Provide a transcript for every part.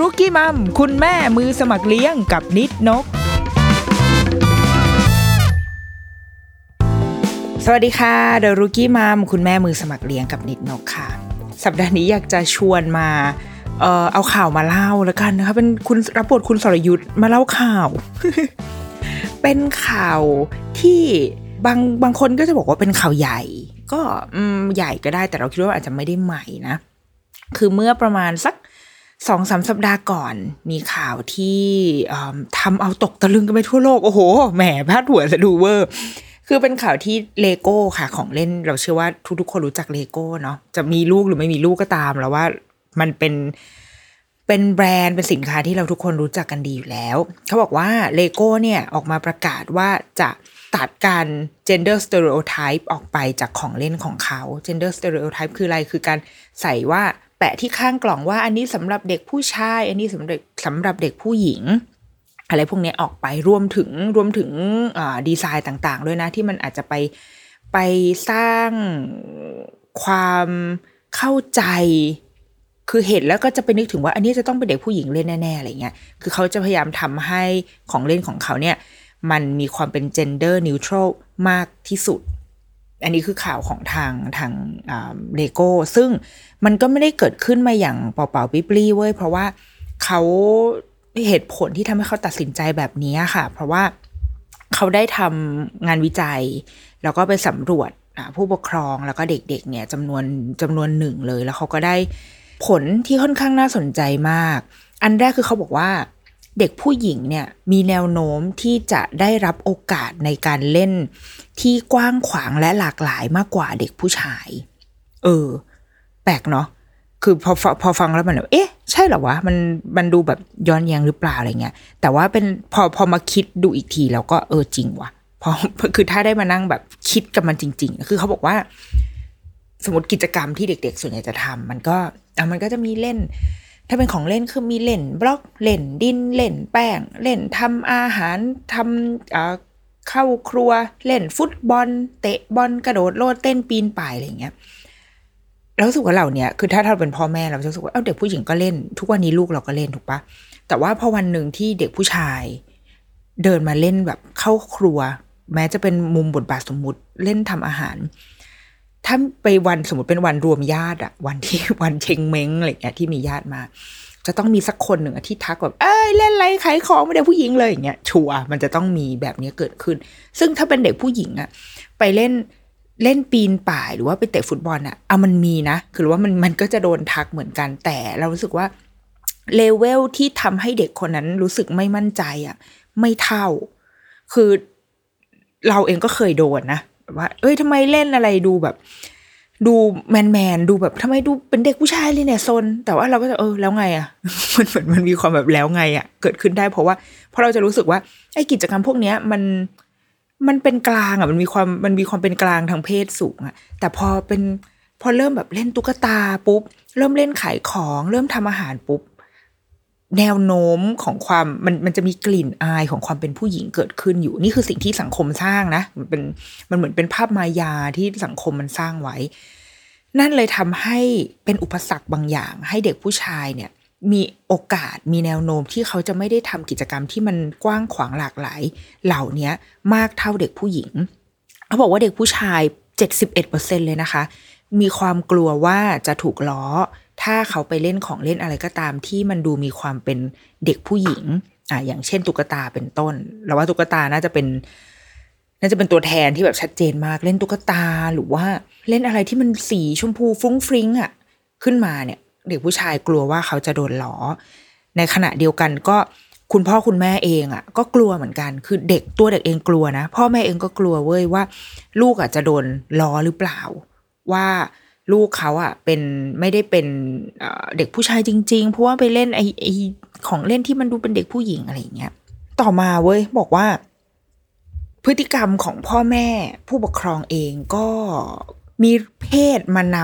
รุกี้มัม คุณแม่มือสมัครเลี้ยงกับนิดนก สวัสดีค่ะเดรุกี้มัม คุณแม่มือสมัครเลี้ยงกับนิดนกค่ะ สัปดาห์นี้อยากจะชวนมาเอ่อเอาข่าวมาเล่าแล้วกันนะคะเป็นคุณรับบทคุณสรยุทธ์มาเล่าข่าว เป็นข่าวที่บางบางคนก็จะบอกว่าเป็นข่าวใหญ่ ก็อืมใหญ่ก็ได้แต่เราคิดว่าอาจจะไม่ได้ใหม่นะ คือเมื่อประมาณสัก สองสามสัปดาห์ก่อนมีข่าวที่ทำเอาตกตะลึงกันไปทั่วโลก โอ้โห แหมพาดหัวสะดูเวอร์ คือเป็นข่าวที่เลโก้ค่ะ ของเล่นเราเชื่อว่าทุกๆคนรู้จักเลโก้เนาะจะมีลูกหรือไม่มีลูกก็ตามแล้วว่ามันเป็นเป็นแบรนด์เป็นสินค้าที่เราทุกคนรู้จักกันดีอยู่แล้ว เขาบอกว่าเลโก้เนี่ยออกมาประกาศว่าจะตัดการ gender stereotype ออกไปจากของเล่นของเขา gender stereotype คืออะไร คือการใส่ว่า แปะที่ข้างกล่องว่าอันนี้สำหรับเด็กผู้ชาย อันนี้สำหรับสำหรับเด็กผู้หญิง อะไรพวกนี้ออกไปรวมถึงรวมถึงดีไซน์ต่างๆ ด้วยนะที่มันอาจจะไปไปสร้างความเข้าใจ คือเห็นแล้วก็จะไปนึกถึงว่า อันนี้จะต้องเป็นเด็กผู้หญิงเล่นแน่ๆอะไรเงี้ยคือเขาจะพยายามทำให้ของเล่นของเขาเนี่ย มันมีความเป็น gender neutral มากที่สุด อันนี้คือข่าวของทางทางเลโก้ ซึ่งมันก็ไม่ได้เกิดขึ้นมาอย่างเปล่าๆปิ๊ปลี่เว้ย เพราะว่าเขาเหตุผลที่ทำให้เขาตัดสินใจแบบนี้ค่ะ เพราะว่าเขาได้ทำงานวิจัย แล้วก็ไปสำรวจผู้ปกครองแล้วก็เด็กๆเนี่ยจำนวนจำนวนหนึ่งเลย แล้วเขาก็ได้ผลที่ค่อนข้างน่าสนใจมาก อันแรกคือเขาบอกว่า เด็กผู้หญิงเนี่ยมีแนวโน้มที่จะได้รับโอกาสในการเล่น ที่กว้างขวางและหลากหลายมากกว่าเด็กผู้ชาย เออ แปลกเนาะคือพอพอฟังแล้วมันเอ๊ะ ใช่เหรอวะ มันมันดูแบบย้อนแย้งหรือเปล่าอะไรเงี้ย แต่ว่าเป็นพอพอมาคิดดูอีกทีแล้วก็เออจริงวะพอคือถ้าได้มานั่งแบบคิดกับมันจริง ๆ คือเขาบอกว่า สมมติกิจกรรมที่เด็ก ๆ ส่วนใหญ่จะทำมันก็อะมันก็จะมีเล่น ถ้าเป็นของเล่นคือมีเล่นบล็อกเล่นดินเล่นแป้ง เล่นทำอาหารทำเข้าครัวเล่นฟุตบอล เตะบอลกระโดดโลดเต้นปีนป่ายอะไรเงี้ยแล้วรู้สึกว่าเราเนี่ยคือถ้าเราเป็นพ่อแม่เราจะรู้สึกว่าเอ้าเด็กผู้หญิงก็เล่น ทุกวันนี้ลูกเราก็เล่นถูกปะแต่ว่าพอวันหนึ่งที่เด็กผู้ชาย เดินมาเล่นแบบเข้าครัว แม้จะเป็นมุมบทบาทสมมุติเล่นทำอาหาร ถ้าไปวันสมมติเป็นวันรวมญาติอะวันที่วันเชงเม้งอะไรเงี้ยที่มีญาติมา จะต้องมีสักคนหนึ่งที่ทักแบบเอ้ยเล่นอะไรขายของไม่ได้ผู้หญิงเลยอย่างเงี้ยชัวมันจะต้องมีแบบนี้เกิดขึ้น ซึ่งถ้าเป็นเด็กผู้หญิงอะไปเล่นเล่นปีนป่ายหรือว่าไปเตะฟุตบอลอะเอามันมีนะ คือว่ามันมันก็จะโดนทักเหมือนกันแต่เรารู้สึกว่าเลเวลที่ทำให้เด็กคนนั้นรู้สึกไม่มั่นใจอะไม่เท่า คือเราเองก็เคยโดนนะ ว่า เอ้ยทำไมเล่นอะไรดูแบบ ดูแมนแมนดูแบบทำไมดูเป็นเด็กผู้ชายเลยเนี่ยโซนแต่ว่าเราก็จะเออแล้วไงอะ่ะมันเหมือนมันมีความแบบแล้วไงอะ่ะ เกิดขึ้นได้เพราะว่าเพราะเราจะรู้สึกว่าไอ้กิจกรรมพวกเนี้ยมันมันเป็นกลางอะ่ะมันมีความมันมีความเป็นกลางทางเพศสูงอะ่ะ แต่พอเป็นพอเริ่มแบบเล่นตุ๊กตาปุ๊บ เริ่มเล่นขายของ เริ่มทำอาหารปุ๊บ แนวโน้มของความมันมันจะมีกลิ่นอายของความเป็นผู้หญิงเกิดขึ้นอยู่ นี่คือสิ่งที่สังคมสร้างนะมันเป็นมันเหมือนเป็นภาพมายาที่สังคมมันสร้างไว้ นั่นเลยทำให้เป็นอุปสรรคบางอย่าง ให้เด็กผู้ชายเนี่ย มีโอกาสมีแนวโน้มที่เขาจะไม่ได้ทำกิจกรรมที่มันกว้างขวางหลากหลาย เหล่านี้มากเท่าเด็กผู้หญิงเขาบอกว่าเด็กผู้ชาย 71%เลยนะคะ มีความกลัวว่าจะถูกล้อ ถ้าเขาไปเล่นของเล่นอะไรก็ตามที่มันดูมีความเป็นเด็กผู้หญิงอะอย่างเช่นตุ๊กตาเป็นต้นเราว่าตุ๊กตาน่าจะเป็น น่าจะเป็นตัวแทนที่แบบชัดเจนมากเล่นตุ๊กตาหรือว่าเล่นอะไรที่มันสีชมพูฟุ้งฟริ้งอะขึ้นมาเนี่ย เด็กผู้ชายกลัวว่าเขาจะโดนหลอ ในขณะเดียวกันก็คุณพ่อคุณแม่เองอะ ก็กลัวเหมือนกัน คือเด็กตัวเด็กเองกลัวนะ พ่อแม่เองก็กลัวเว้ยว่า ลูกอะจะโดนล้อหรือเปล่า ว่า ลูกเขาอะเป็นไม่ได้เป็นเอ่อเด็กผู้ชายจริง ๆ เพราะว่าไปเล่นไอไอของเล่นที่มันดูเป็นเด็กผู้หญิงอะไรอย่างเงี้ย ต่อมาเว้ยบอกว่า พฤติกรรมของพ่อแม่ผู้ปกครองเองก็มีเพศมาน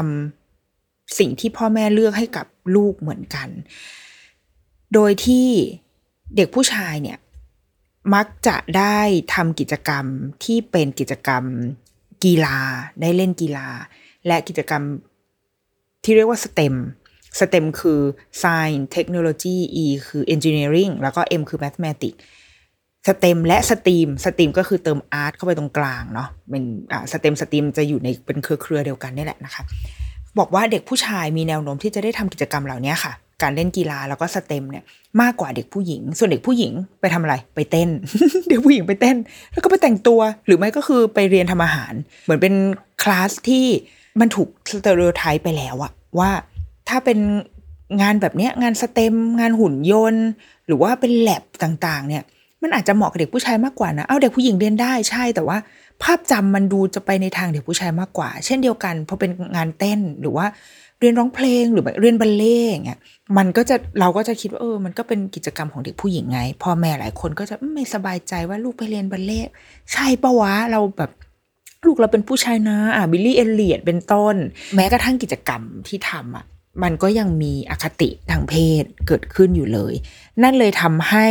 ำสิ่งที่พ่อแม่เลือกให้กับลูกเหมือนกัน โดยที่เด็กผู้ชายเนี่ย มักจะได้ทำกิจกรรมที่เป็นกิจกรรมกีฬาได้เล่นกีฬา และกิจกรรมที่เรียกว่า STEM STEM คือ Science Technology E คือ Engineering แล้วก็ M คือ Mathematics STEM และ STEAM STEAM ก็คือเติม art เข้าไปตรงกลางเนาะเป็นอ่า STEM STEAM จะอยู่ในเป็นเครือเครือเดียวกันนี่แหละนะคะ บอกว่าเด็กผู้ชายมีแนวโน้มที่จะได้ทำกิจกรรมเหล่านี้ค่ะ การเล่นกีฬาแล้วก็ STEM เนี่ยมากกว่าเด็กผู้หญิง ส่วนเด็กผู้หญิงไปทำอะไรไปเต้น เด็กผู้หญิงไปเต้น แล้วก็ไปแต่งตัว หรือไม่ก็คือไปเรียนทำอาหาร เหมือนเป็นคลาสที่ มันถูก stereotype ไปแล้วอะว่าถ้าเป็นงานแบบเนี้ยงาน STEMงานหุ่นยนต์ หรือว่าเป็นแล็บต่างๆ เนี่ย มันอาจจะเหมาะกับเด็กผู้ชายมากกว่านะเอาเด็กผู้หญิงเรียนได้ใช่แต่ว่า ภาพจำมันดูจะไปในทางเด็กผู้ชายมากกว่า เช่นเดียวกันพอเป็นงานเต้นหรือว่าเรียนร้องเพลงหรือเรียนบัลเล่ต์อย่างเงี้ยมันก็จะเราก็จะคิดว่าเออมันก็เป็นกิจกรรมของเด็กผู้หญิงไงพ่อแม่หลายคนก็จะไม่สบายใจว่าลูกไปเรียนบัลเล่ต์ใช่ปะวะเราแบบ ลูกเราเป็นผู้ชายนะอะบิลลี่เอลเลียดเป็นต้น แม้กระทั่งกิจกรรมที่ทำอะมันก็ยังมีอคติทางเพศเกิดขึ้นอยู่เลย นั่นเลยทำให้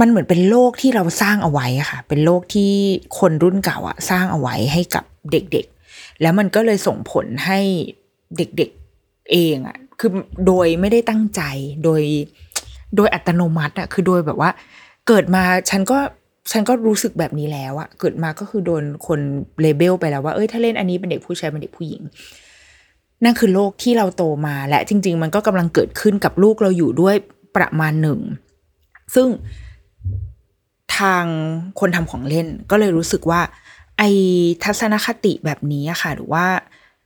มันเหมือนเป็นโลกที่เราสร้างเอาไว้ค่ะ เป็นโลกที่คนรุ่นเก่าอะสร้างเอาไว้ให้กับเด็กๆ แล้วมันก็เลยส่งผลให้เด็กๆเองอะคือโดยไม่ได้ตั้งใจโดย โดยอัตโนมัติอะคือโดยแบบว่า เกิดมาฉันก็ ฉันก็รู้สึกแบบนี้แล้วอะเกิดมาก็คือโดนคนเลเบลไปแล้วว่าเอ้ยถ้าเล่นอันนี้เป็นเด็กผู้ชายเป็นเด็กผู้หญิง นั่นคือโลกที่เราโตมา และจริง ๆ มันก็กำลังเกิดขึ้นกับลูกเราอยู่ด้วยประมาณหนึ่ง ซึ่งทางคนทำของเล่นก็เลยรู้สึกว่า ไอทัศนคติแบบนี้อะค่ะ หรือว่า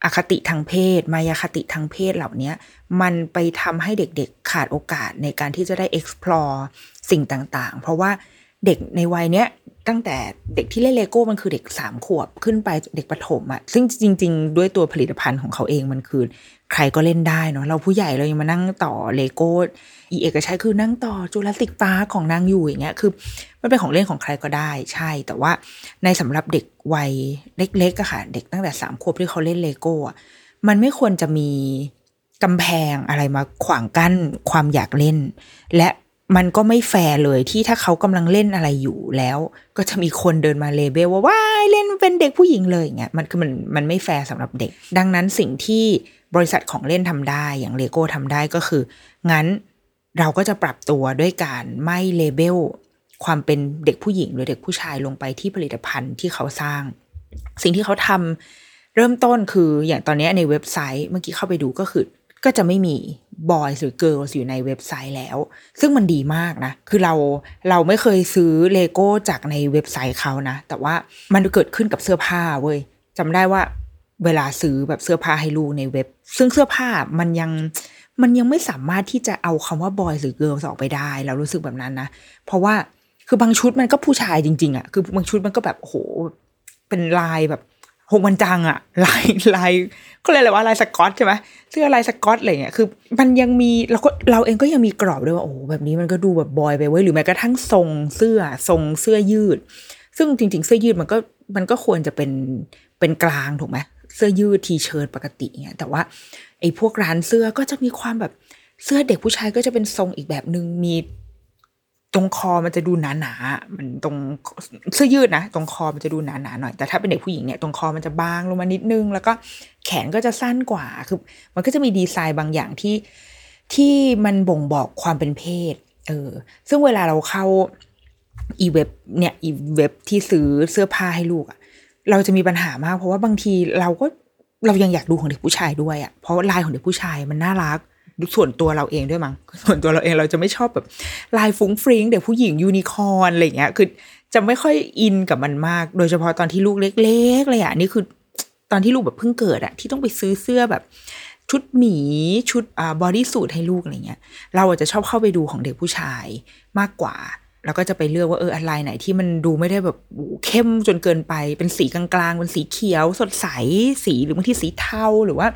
อาคติทางเพศ มายาคติทางเพศเหล่านี้มันไปทำให้เด็กๆขาดโอกาสในการที่จะได้ explore สิ่งต่างๆ เพราะว่า เด็กในวัยเนี้ยตั้งแต่เด็กที่เล่นเลโก้มันคือเด็กสามขวบขึ้นไปเด็กประถมอะ่ะซึ่งจริง ๆ ด้วยตัวผลิตภัณฑ์ของเขาเองมันคือ ใครก็เล่นได้เนาะเราผู้ใหญ่เรายังมานั่งต่อเลโก้อีเอกชัยคือนั่งต่อจูราสสิกพาร์คของนางอยู่อย่างเงี้ยคือมันเป็นของเล่นของใครก็ได้ใช่ แต่ว่าในสำหรับเด็กวัยเล็กๆอะค่ะ เด็กตั้งแต่สามขวบที่เขาเล่นเลโก้อะมันไม่ควรจะมีกำแพงอะไรมาขวางกั้นความอยากเล่น และ มันก็ไม่แฟร์เลยที่ถ้าเขากำลังเล่นอะไรอยู่แล้ว ก็จะมีคนเดินมา label ว่าว้ายเล่นเป็นเด็กผู้หญิงเลยอย่างเงี้ยมันคือมันมันไม่แฟร์สำหรับเด็ก ดังนั้นสิ่งที่บริษัทของเล่นทำได้อย่างเลโก้ทำได้ก็คือ งั้นเราก็จะปรับตัวด้วยการไม่ label ความเป็นเด็กผู้หญิงหรือเด็กผู้ชายลงไปที่ผลิตภัณฑ์ที่เขาสร้าง สิ่งที่เขาทำเริ่มต้นคืออย่างตอนนี้ในเว็บไซต์เมื่อกี้เข้าไปดูก็คือ ก็จะไม่มี boys หรือ girls อยู่ในเว็บไซต์แล้ว ซึ่งมันดีมากนะ คือเราเราไม่เคยซื้อเลโก้จากในเว็บไซต์เขานะ แต่ว่ามันเกิดขึ้นกับเสื้อผ้าเว้ยจำได้ว่าเวลาซื้อแบบเสื้อผ้าให้ลูกในเว็บ ซึ่งเสื้อผ้ามันยังมันยังไม่สามารถที่จะเอาคำว่า boys หรือ girls ออกไปได้ เรารู้สึกแบบนั้นนะ เพราะว่าคือบางชุดมันก็ผู้ชายจริง ๆอะ่ะคือบางชุดมันก็แบบโอ้โหเป็นลายแบบ หกวันจังอะลายลายก็เลยกอะไรว่าลายสกอตใช่ไหมเสื้อลายสกอตอะไรเงี้ยคือ มันยังมีเราก็เราเองก็ยังมีกรอบด้วยว่าโอ้แบบนี้มันก็ดูแบบบอยไปไว้ยหรือแม้กระทั่งทรงเสื้อทรงเสื้อยืด ซึ่งจริง ๆ เสื้อยืดมันก็มันก็ควรจะเป็นเป็นกลางถูกไหมเสื้อยืดทีเชิ้ตปกติเงี้ยแต่ว่าไอ้พวกร้านเสื้อก็จะมีความแบบเสื้อเด็กผู้ชายก็จะเป็นทรงอีกแบบหนึ่งมี ตรงคอมันจะดูหนาหนามันตรงเสื้อยืดนะ ตรงคอมันจะดูหนาหนาหน่อย แต่ถ้าเป็นเด็กผู้หญิงเนี่ย ตรงคอมันจะบางลงมานิดนึง แล้วก็แขนก็จะสั้นกว่า คือ มันก็จะมีดีไซน์บางอย่างที่ที่มันบ่งบอกความเป็นเพศ เออ ซึ่งเวลาเราเข้าอีเว็บเนี่ย อีเว็บที่ซื้อเสื้อผ้าให้ลูกอะเราจะมีปัญหามาก เพราะว่าบางทีเราก็เรายังอยากดูของเด็กผู้ชายด้วยอะเพราะลายของเด็กผู้ชายมันน่ารัก ส่วนตัวเราเองด้วยมั้งส่วนตัวเราเองเราจะไม่ชอบแบบลายฟรุ้งฟริ้งเด็กผู้หญิงยูนิคอร์นอะไรเงี้ยคือจะไม่ค่อยอินกับมันมาก โดยเฉพาะตอนที่ลูกเล็กๆเลยอะนี่คือตอนที่ลูกแบบเพิ่งเกิดอะที่ต้องไปซื้อเสื้อแบบชุดหมีชุดอ่า bodysuit ให้ลูกอะไรเงี้ย เราอาจจะชอบเข้าไปดูของเด็กผู้ชายมากกว่า แล้วก็จะไปเลือกว่าเอออะไรไหนที่มันดูไม่ได้แบบเข้มจนเกินไป เป็นสีกลางๆ เป็นสีเขียว สดใส สีหรือบางที่สีเทาหรือว่า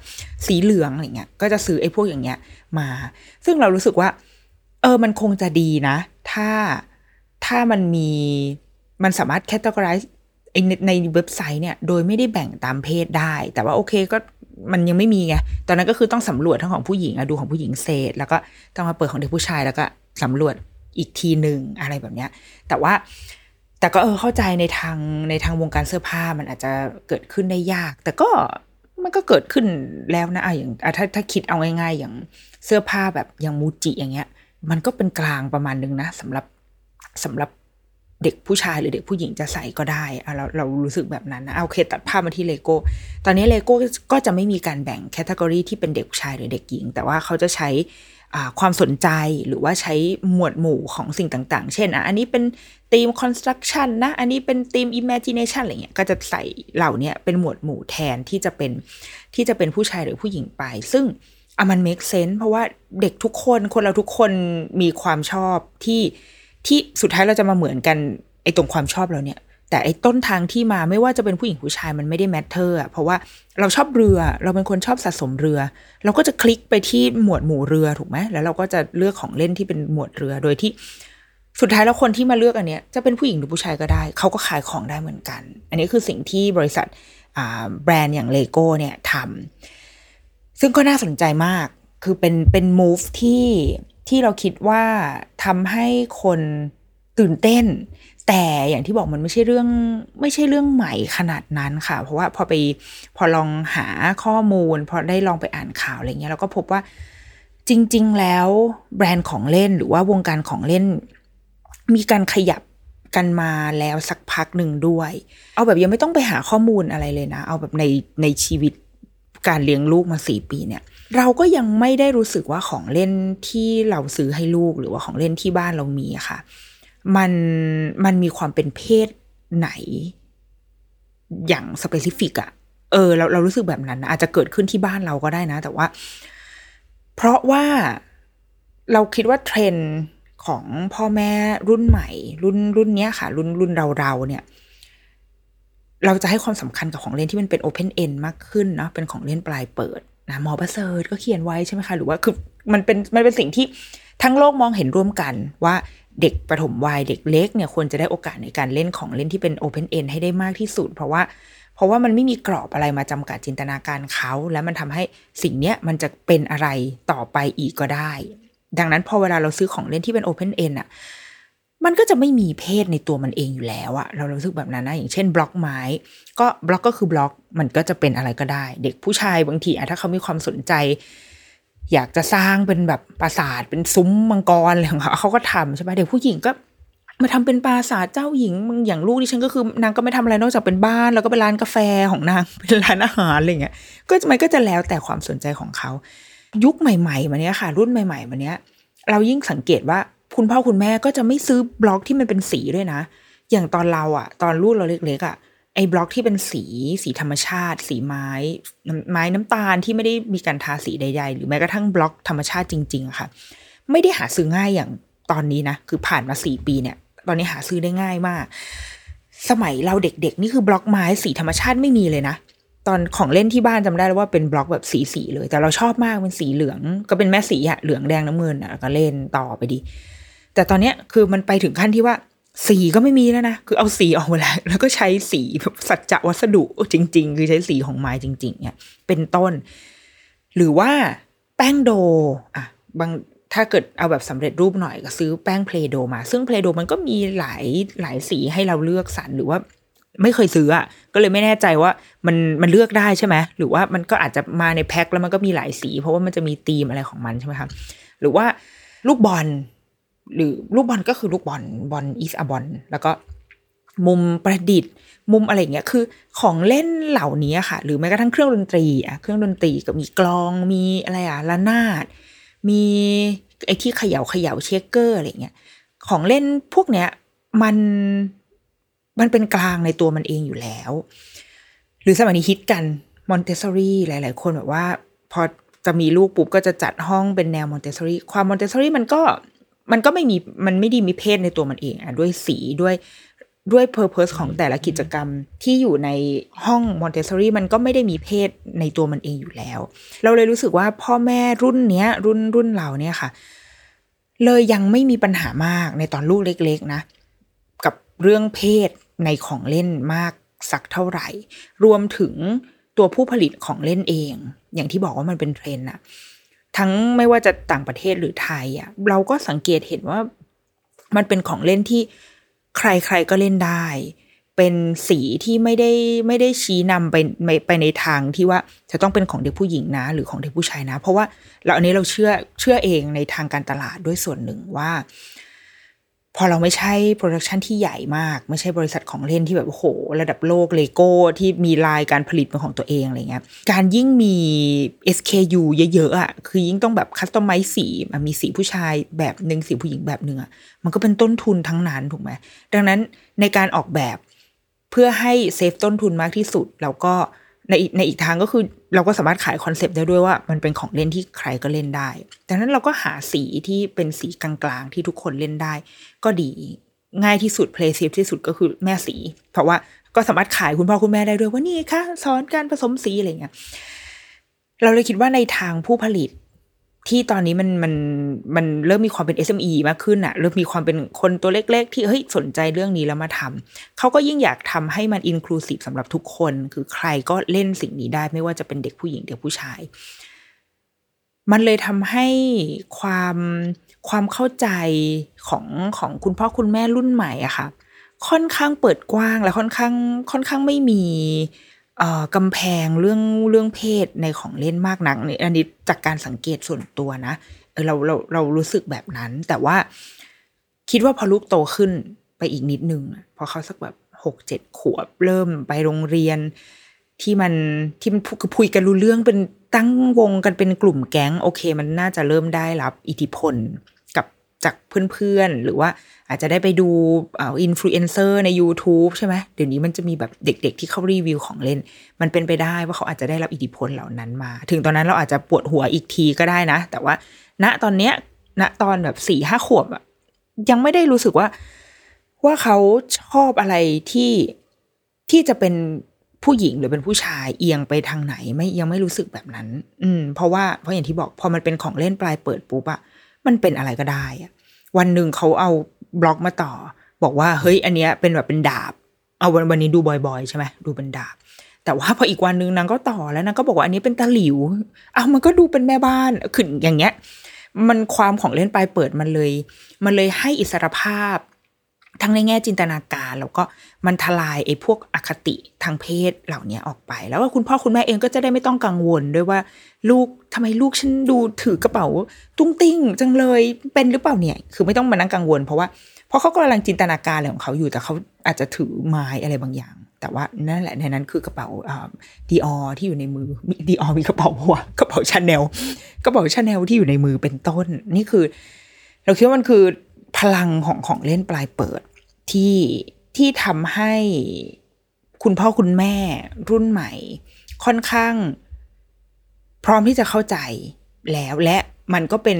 สีเหลืองอะไรเงี้ย ก็จะซื้อไอ้พวกอย่างเงี้ยมา ซึ่งเรารู้สึกว่า เออมันคงจะดีนะ ถ้าถ้ามันมีมันสามารถ categorize ไอ้ในในเว็บไซต์เนี่ย โดยไม่ได้แบ่งตามเพศได้ แต่ว่าโอเคก็มันยังไม่มีไง ตอนนั้นก็คือต้องสำรวจทั้งของผู้หญิงอะดูของผู้หญิงเศษ แล้วก็ต้องมาเปิดของเด็กผู้ชายแล้วก็สำรวจ อีกทีหนึ่งอะไรแบบเนี้ย แต่ว่าแต่ก็เออเข้าใจในทางในทางวงการเสื้อผ้ามันอาจจะเกิดขึ้นได้ยาก แต่ก็มันก็เกิดขึ้นแล้วนะอะอย่างถ้าถ้าคิดเอาง่ายๆ อย่างเสื้อผ้าแบบอย่างมูจิอย่างเงี้ย มันก็เป็นกลางประมาณนึงนะสำหรับสำหรับเด็กผู้ชายหรือเด็กผู้หญิงจะใส่ก็ได้เราเรารู้สึกแบบนั้นนะเอาโอเคตัดภาพมาที่เลโก้ตอนนี้เลโก้ก็จะไม่มีการแบ่ง category ที่เป็นเด็กชายหรือเด็กหญิง แต่ว่าเขาจะใช้ ความสนใจหรือว่าใช้หมวดหมู่ของสิ่งต่างๆ เช่นอะอันนี้เป็นธีม construction นะ อันนี้เป็นธีม imagination อะไรเงี้ย ก็จะใส่เหล่านี้เป็นหมวดหมู่แทนที่จะเป็นที่จะเป็นผู้ชายหรือผู้หญิงไป ซึ่งอะมัน make sense เพราะว่าเด็กทุกคนคนเราทุกคนมีความชอบที่ที่สุดท้ายเราจะมาเหมือนกันไอ้ตรงความชอบเราเนี่ย แต่ไอ้ต้นทางที่มาไม่ว่าจะเป็นผู้หญิงผู้ชายมันไม่ได้ matter อะเพราะว่าเราชอบเรือเราเป็นคนชอบสะสมเรือ เราก็จะคลิกไปที่หมวดหมู่เรือถูกไหมแล้วเราก็จะเลือกของเล่นที่เป็นหมวดเรือโดยที่สุดท้ายแล้วคนที่มาเลือกอันเนี้ยจะเป็นผู้หญิงหรือผู้ชายก็ได้ เขาก็ขายของได้เหมือนกัน อันนี้คือสิ่งที่บริษัทแบรนด์อย่างเลโก้เนี่ยทำซึ่งก็น่าสนใจมาก คือเป็นเป็น move ที่ที่เราคิดว่าทำให้คนตื่นเต้น แต่อย่างที่บอกมันไม่ใช่เรื่องไม่ใช่เรื่องใหม่ขนาดนั้นค่ะ เพราะว่าพอไปพอลองหาข้อมูล พอได้ลองไปอ่านข่าวอะไรเงี้ยเราก็พบว่าจริง ๆ แล้วแบรนด์ของเล่นหรือว่าวงการของเล่น มีการขยับกันมาแล้วสักพักหนึ่งด้วย เอาแบบยังไม่ต้องไปหาข้อมูลอะไรเลยนะ เอาแบบในในชีวิตการเลี้ยงลูกมาสี่ปีเนี่ย เราก็ยังไม่ได้รู้สึกว่าของเล่นที่เราซื้อให้ลูกหรือว่าของเล่นที่บ้านเรามีอะค่ะ มันมันมีความเป็นเพศไหน อย่างสเปซิฟิกอะเออเราเรารู้สึกแบบนั้นนะอาจจะเกิดขึ้นที่บ้านเราก็ได้นะ แต่ว่า เพราะว่าเราคิดว่าเทรนด์ของพ่อแม่รุ่นใหม่ รุ่นรุ่นเนี้ยค่ะ รุ่นรุ่นเราเราเนี่ย เราจะให้ความสำคัญกับของเล่นที่มันเป็นโอเพนเอนมากขึ้นเนาะเป็นของเล่นปลายเปิดนะหมอประเสริฐก็เขียนไว้ใช่ไหมคะ หรือว่าคือมันเป็นมันเป็นสิ่งที่ทั้งโลกมองเห็นร่วมกันว่า เด็กประถมวัยเด็กเล็กเนี่ยควรจะได้โอกาสในการเล่นของเล่นที่เป็นโอเพนเอนให้ได้มากที่สุด เพราะว่าเพราะว่ามันไม่มีกรอบอะไรมาจำกัดจินตนาการเขา แล้วมันทำให้สิ่งเนี้ยมันจะเป็นอะไรต่อไปอีกก็ได้ ดังนั้นพอเวลาเราซื้อของเล่นที่เป็น open-ended อะมันก็จะไม่มีเพศในตัวมันเองอยู่แล้วอะเรารู้สึกแบบนั้นนะอย่างเช่นบล็อกไม้ ก็บล็อกก็คือบล็อกมันก็จะเป็นอะไรก็ได้ เด็กผู้ชายบางทีอะถ้าเขามีความสนใจ อยากจะสร้างเป็นแบบปราสาทเป็นซุ้มมังกรอะไรของเขาเขาก็ทำใช่ไหมเด็กผู้หญิงก็มาทำเป็นปราสาทเจ้าหญิงมึงอย่างลูกดิฉันก็คือนางก็ไม่ทำอะไรนอกจากเป็นบ้าน แล้วก็เป็นร้านกาแฟของนางเป็นร้านอาหารอะไรเงี้ยก็มันก็จะแล้วแต่ความสนใจของเขา ยุคใหม่ๆมาเนี้ยค่ะ รุ่นใหม่ๆมาเนี้ย เรายิ่งสังเกตว่าคุณพ่อคุณแม่ก็จะไม่ซื้อบล็อกที่มันเป็นสีด้วยนะ อย่างตอนเราอะตอนลูกเราเล็กๆอะ ไอ้บล็อกที่เป็นสีสีธรรมชาติ สีไม้ ไม้น้ำตาลที่ไม่ได้มีการทาสีใด ๆ หรือแม้กระทั่งบล็อกธรรมชาติจริง ๆ ค่ะ ไม่ได้หาซื้อง่ายอย่างตอนนี้นะ คือผ่านมาสี่ปีเนี่ย ตอนนี้หาซื้อได้ง่ายมาก สมัยเราเด็กๆ นี่คือบล็อกไม้สีธรรมชาติไม่มีเลยนะตอนของเล่นที่บ้านจำได้เลยว่าเป็นบล็อกแบบสีสีๆเลย แต่เราชอบมากเป็นสีเหลือง ก็เป็นแม่สีอะเหลืองแดงน้ำเงินอะก็เล่นต่อไปดี แต่ตอนเนี้ยคือมันไปถึงขั้นที่ว่า สีก็ไม่มีแล้วนะ คือเอาสีออกมาแล้ว แล้วก็ใช้สีแบบสัจจะวัสดุจริง ๆ คือใช้สีของไม้จริง ๆ เนี่ย เป็นต้น หรือว่าแป้งโดอะบางถ้าเกิดเอาแบบสำเร็จรูปหน่อยก็ซื้อแป้งเพลโดมา ซึ่งเพลโดมันก็มีหลายหลายสีให้เราเลือกสรรหรือว่าไม่เคยซื้ออะก็เลยไม่แน่ใจว่ามันมันเลือกได้ใช่ไหมหรือว่ามันก็อาจจะมาในแพ็คแล้วมันก็มีหลายสี เพราะว่ามันจะมีธีมอะไรของมันใช่ไหมคะหรือว่าลูกบอล หรือลูกบอลก็คือลูกบอลบอลอีสอบอลแล้วก็มุมประดิษฐ์ มุมอะไรเงี้ยคือของเล่นเหล่านี้ค่ะ หรือแม้กระทั่งเครื่องดนตรีอะเครื่องดนตรีก็มีกลองมีอะไรอะระนาด มีไอ้ที่เขย่าเขย่า shaker อะไรเงี้ยของเล่นพวกเนี้ยมันมันเป็นกลางในตัวมันเองอยู่แล้ว หรือสมัยนี้ฮิตกันมอนเตสซอรี่หลาย ๆ คนแบบว่า พอจะมีลูกปุ๊บก็จะจัดห้องเป็นแนวมอนเตสซอรี่ความมอนเตสซอรี่มันก็ มันก็ไม่มีมันไม่ได้มีเพศในตัวมันเองอะด้วยสีด้วยด้วย purpose ของแต่ละกิจกรรมที่อยู่ในห้องมอนเตสซอรี่มันก็ไม่ได้มีเพศในตัวมันเองอยู่แล้ว เราเลยรู้สึกว่าพ่อแม่รุ่นเนี้ย รุ่นรุ่นเราเนี่ยค่ะ เลยยังไม่มีปัญหามากในตอนลูกเล็ก ๆ นะ กับเรื่องเพศในของเล่นมากสักเท่าไหร่ รวมถึงตัวผู้ผลิตของเล่นเอง อย่างที่บอกว่ามันเป็นเทรนด์อะ ทั้งไม่ว่าจะต่างประเทศหรือไทยอะเราก็สังเกตเห็นว่ามันเป็นของเล่นที่ใครๆก็เล่นได้ เป็นสีที่ไม่ได้ไม่ได้ชี้นำไปไปในทางที่ว่าจะต้องเป็นของเด็กผู้หญิงนะ หรือของเด็กผู้ชายนะ เพราะว่าเราอันนี้เราเชื่อเชื่อเองในทางการตลาดด้วยส่วนหนึ่งว่า พอเราไม่ใช่ production ที่ใหญ่มาก ไม่ใช่บริษัทของเล่นที่แบบโอ้โห ระดับโลกเลโก้ที่มีไลน์การผลิตเป็นของตัวเองอะไรเงี้ยการยิ่งมี SKU เยอะๆอะคือยิ่งต้องแบบ customize สีมีสีผู้ชายแบบหนึ่งสีผู้หญิงแบบหนึ่งอะมันก็เป็นต้นทุนทั้งนั้นถูกไหมดังนั้นในการออกแบบเพื่อให้ save ต้นทุนมากที่สุดแล้วก็ ในในอีกทางก็คือเราก็สามารถขาย concept ได้ด้วยว่า มันเป็นของเล่นที่ใครก็เล่นได้ดังนั้นเราก็หาสีที่เป็นสีกลางๆที่ทุกคนเล่นได้ ก็ดีง่ายที่สุด play safe ที่สุดก็คือแม่สี เพราะว่าก็สามารถขายคุณพ่อคุณแม่ได้ด้วยว่านี่คะสอนการผสมสีอะไรเงี้ยเราเลยคิดว่าในทางผู้ผลิต ที่ตอนนี้มันมันมันเริ่มมีความเป็น SME มากขึ้นอะเริ่มมีความเป็นคนตัวเล็กๆ ที่เฮ้ยสนใจเรื่องนี้แล้วมาทำเขาก็ยิ่งอยากทำให้มันอินคลูซีฟสำหรับทุกคน คือใครก็เล่นสิ่งนี้ได้ไม่ว่าจะเป็นเด็กผู้หญิงเด็กผู้ชาย มันเลยทำให้ความความเข้าใจของของคุณพ่อคุณแม่รุ่นใหม่อะค่ะ ค่อนข้างเปิดกว้างและค่อนข้างค่อนข้างไม่มี กำแพงเรื่องเรื่องเพศในของเล่นมากนักนี่อันนี้จากการสังเกตส่วนตัวนะเออเราเราเรารู้สึกแบบนั้น แต่ว่าคิดว่าพอลูกโตขึ้นไปอีกนิดนึงพอเขาสักแบบหกเจ็ดขวบเริ่มไปโรงเรียนที่มันที่มันคุยกันรู้เรื่องเป็นตั้งวงกันเป็นกลุ่มแก๊ง โอเค มันน่าจะเริ่มได้รับอิทธิพล จากเพื่อนๆ หรือว่าอาจจะได้ไปดูอินฟลูเอนเซอร์ใน YouTube ใช่ไหมเดี๋ยวนี้มันจะมีแบบเด็ก ๆ ที่เขารีวิวของเล่น มันเป็นไปได้ว่าเขาอาจจะได้รับอิทธิพลเหล่านั้นมา ถึงตอนนั้นเราอาจจะปวดหัวอีกทีก็ได้นะ แต่ว่า ณตอนเนี้ยณตอนแบบสี่ห้าขวบอะยังไม่ได้รู้สึกว่าว่าเขาชอบอะไรที่ที่จะเป็นผู้หญิงหรือเป็นผู้ชายเอียงไปทางไหนไม่ยังไม่รู้สึกแบบนั้น อืม เพราะว่าเพราะอย่างที่บอกพอมันเป็นของเล่นปลายเปิดปุ๊บอะ มันเป็นอะไรก็ได้อะวันหนึ่งเขาเอาบล็อกมาต่อ บอกว่าเฮ้ย อันเนี้ยเป็นแบบเป็นดาบ เอาวันวันนี้ดูบ่อยๆใช่ไหมดูเป็นดาบ แต่ว่าพออีกวันหนึ่งนางก็ต่อแล้วนางก็บอกว่าอันนี้เป็นตะหลิวเอามันก็ดูเป็นแม่บ้านขึ้นอย่างเงี้ย มันความของเล่นปลายเปิดมันเลย มันเลยให้อิสรภาพ ทั้งในแง่จินตนาการแล้วก็มันทลายไอ้พวกอคติทางเพศเหล่านี้ออกไป แล้วว่าคุณพ่อคุณแม่เองก็จะได้ไม่ต้องกังวลด้วยว่า ลูกทำไมลูกฉันดูถือกระเป๋า ตุ้งติ้งจังเลยเป็นหรือเปล่าเนี่ย คือไม่ต้องมานั่งกังวล เพราะว่าเพราะเขากำลังจินตนาการอะไรของเขาอยู่แต่เขาอาจจะถือไม้อะไรบางอย่าง แต่ว่านั่นแหละในนั้นคือกระเป๋า Dior ที่อยู่ในมือ Dior มีกระเป๋าหัวกระเป๋าชาแนลกระเป๋าชาแนลที่อยู่ในมือเป็นต้น นี่คือ เราคิดว่ามันคือ พลังของของเล่นปลายเปิดที่ที่ทำให้คุณพ่อคุณแม่รุ่นใหม่ ค่อนข้าง พร้อมที่จะเข้าใจแล้วและมันก็เป็น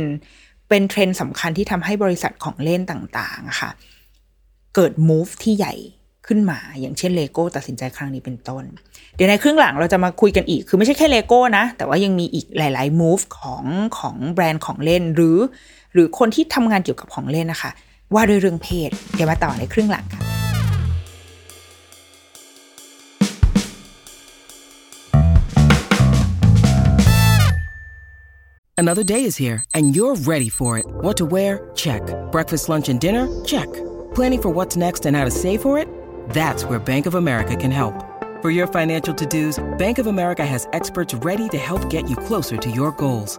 เป็นเทรนด์สำคัญที่ทำให้บริษัทของเล่นต่างๆค่ะ เกิด move ที่ใหญ่ขึ้นมา อย่างเช่นเลโก้ตัดสินใจครั้งนี้เป็นต้น เดี๋ยวในครึ่งหลังเราจะมาคุยกันอีก คือไม่ใช่แค่เลโก้นะ แต่ว่ายังมีอีกหลาย ๆ move ของของแบรนด์ของเล่นหรือ หรือคนที่ทำงานเกี่ยวกับของเล่นนะคะ ว่าด้วยเรื่องเพศ เดี๋ยวมาต่อในครึ่งหลังค่ะ Another day is here, and you're ready for it. What to wear? Check. Breakfast, lunch, and dinner? Check. Planning for what's next and how to save for it? That's where Bank of America can help. For your financial to dos, Bank of America has experts ready to help get you closer to your goals.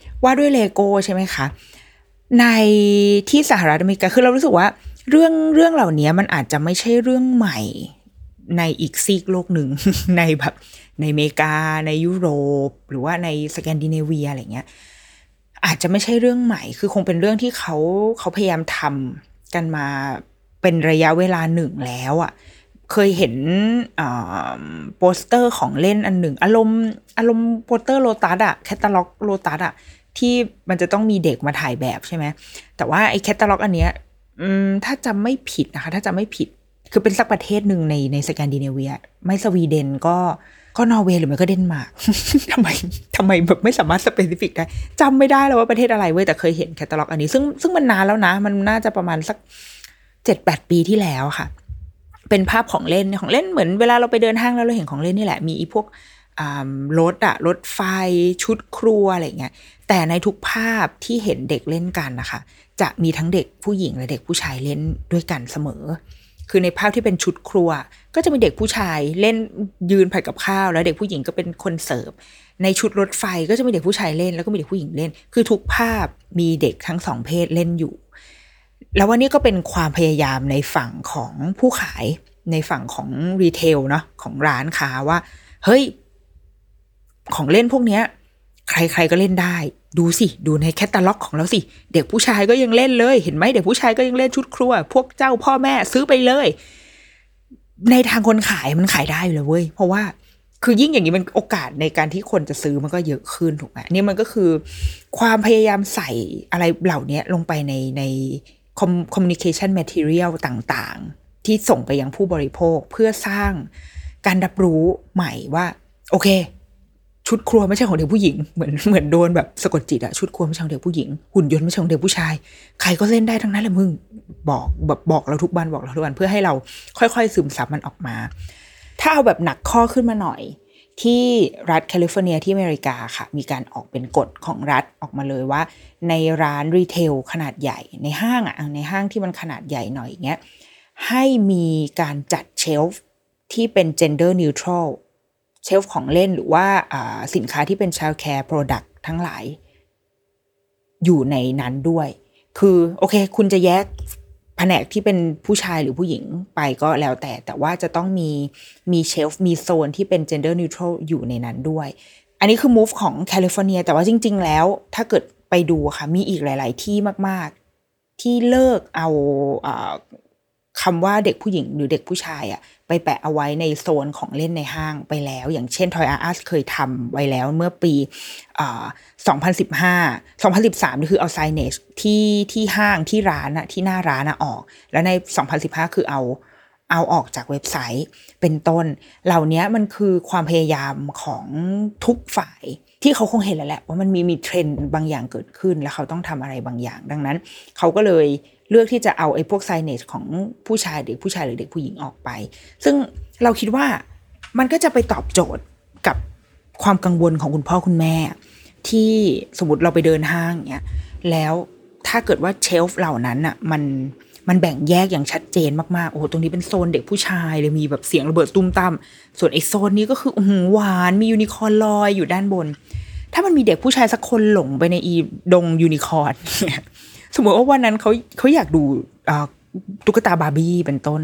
ว่าด้วยเลโก้ใช่ไหมคะ ในที่สหรัฐอเมริกาคือเรารู้สึกว่าเรื่องเรื่องเหล่านี้มันอาจจะไม่ใช่เรื่องใหม่ในอีกซีกโลกหนึ่งในแบบในอเมริกา ในยุโรป หรือว่าในสแกนดิเนเวียอะไรเงี้ยอาจจะไม่ใช่เรื่องใหม่ คือคงเป็นเรื่องที่เขาเขาพยายามทำกันมาเป็นระยะเวลาหนึ่งแล้วอะ่ะ เคยเห็นโปสเตอร์ของเล่นอันหนึ่ง อารมณ์อารมณ์โปสเตอร์โลตัสอะแคตตาล็อกโลตัสอะ ที่มันจะต้องมีเด็กมาถ่ายแบบใช่ไหม แต่ว่าไอ้แคตตาล็อกอันเนี้ยอืมถ้าจำไม่ผิดนะคะ ถ้าจำไม่ผิด คือเป็นสักประเทศหนึ่งในในสแกนดิเนเวีย ไม่สวีเดนก็ก็นอร์เวย์หรือไม่ก็เดนมาร์กทำไมทำไมแบบไม่สามารถ specific ได้จำไม่ได้แล้วว่าประเทศอะไรเว้ยแต่เคยเห็นแคตตาล็อกอันนี้ ซึ่งซึ่งมันนานแล้วนะ มันน่าจะประมาณสักเจ็ดแปดปีที่แล้วค่ะ เป็นภาพของเล่นของเล่นเหมือนเวลาเราไปเดินห้างแล้วเราเห็นของเล่นนี่แหละมีอีพวกรถอะรถไฟชุดครัวอะไรเงี้ย แต่ในทุกภาพที่เห็นเด็กเล่นกันนะคะ จะมีทั้งเด็กผู้หญิงและเด็กผู้ชายเล่นด้วยกันเสมอ คือในภาพที่เป็นชุดครัว ก็จะมีเด็กผู้ชายเล่นยืนผัดกับข้าว แล้วเด็กผู้หญิงก็เป็นคนเสิร์ฟ ในชุดรถไฟก็จะมีเด็กผู้ชายเล่น แล้วก็มีเด็กผู้หญิงเล่น คือทุกภาพมีเด็กทั้งสองเพศเล่นอยู่ แล้ววันนี้ก็เป็นความพยายามในฝั่งของผู้ขายในฝั่งของรีเทลเนาะของร้านค้าว่า เฮ้ย ของเล่นพวกเนี้ย ใครๆก็เล่นได้ ดูสิ ดูในแคตตาล็อกของเราสิ เด็กผู้ชายก็ยังเล่นเลย เห็นไหมเด็กผู้ชายก็ยังเล่นชุดครัว พวกเจ้าพ่อแม่ซื้อไปเลย ในทางคนขายมันขายได้อยู่เลยเว้ย เพราะว่าคือยิ่งอย่างนี้มันโอกาสในการที่คนจะซื้อมันก็เยอะขึ้นถูกไหมนี่มันก็คือความพยายามใส่อะไรเหล่านี้ลงไปในใน communication material ต่างๆ ที่ส่งไปยังผู้บริโภคเพื่อสร้างการรับรู้ใหม่ว่า โอเค ชุดครัวไม่ใช่ของเด็กผู้หญิงเหมือนเหมือนโดนแบบสะกดจิตอะชุดครัวไม่ใช่ของเด็กผู้หญิงหุ่นยนต์ไม่ใช่ของเด็กผู้ชาย ใครก็เล่นได้ทั้งนั้นแหละมึงบอกแบบบอกเราทุกวันบอกเราทุกวันเพื่อให้เราค่อยๆ ซึมซับมันออกมา ถ้าเอาแบบหนักข้อขึ้นมาหน่อย ที่รัฐแคลิฟอร์เนียที่อเมริกาค่ะ มีการออกเป็นกฎของรัฐออกมาเลยว่า ในร้านรีเทลขนาดใหญ่ในห้างอะในห้างที่มันขนาดใหญ่หน่อยอย่างเงี้ยให้มีการจัดเชลฟ์ที่เป็น gender neutral เชลฟ์ของเล่นหรือว่าสินค้าที่เป็น child care product ทั้งหลาย อยู่ในนั้นด้วย คือโอเค คุณจะแยกแผนกที่เป็นผู้ชายหรือผู้หญิงไปก็แล้วแต่ แต่ว่าจะต้องมีมีเชลฟ์มีโซนที่เป็น gender neutral อยู่ในนั้นด้วย อันนี้คือ move ของแคลิฟอร์เนีย แต่ว่าจริง ๆ แล้ว ถ้าเกิดไปดูค่ะ มีอีกหลาย ๆ ที่มาก ๆ ที่เลิกเอา คำว่าเด็กผู้หญิงหรือเด็กผู้ชายอะไปแปะเอาไว้ในโซนของเล่นในห้างไปแล้ว อย่างเช่น Toy R Us เคยทำไว้แล้วเมื่อปี2015 2013นี่คือเอาไซเนจที่ที่ห้างที่ร้านอะที่หน้าร้านอะออก แล้วใน 2015 คือเอาเอาออกจากเว็บไซต์เป็นต้น เหล่านี้มันคือความพยายามของทุกฝ่ายที่เขาคงเห็นแล้วแหละว่ามันมีมีเทรนด์บางอย่างเกิดขึ้น แล้วเขาต้องทำอะไรบางอย่าง ดังนั้น เขาก็เลย เลือกที่จะเอาไอ้พวกไซเนจของผู้ชายเด็กผู้ชายหรือเด็กผู้หญิงออกไป ซึ่งเราคิดว่ามันก็จะไปตอบโจทย์กับความกังวลของคุณพ่อคุณแม่ ที่สมมติเราไปเดินห้างเนี้ยแล้วถ้าเกิดว่า shelf เหล่านั้นอะมันมันแบ่งแยกอย่างชัดเจนมากๆ โอ้โห ตรงนี้เป็นโซนเด็กผู้ชายเลยมีแบบเสียงระเบิดตุ้มตั้ม ส่วนไอ้โซนนี้ก็คืออืหวานมียูนิคอร์นลอยอยู่ด้านบน ถ้ามันมีเด็กผู้ชายสักคนหลงไปในอีดงยูนิคอร์น สมมติว่าวันนั้นเขาเขาอยากดูตุ๊กตาบาร์บี้เป็นต้น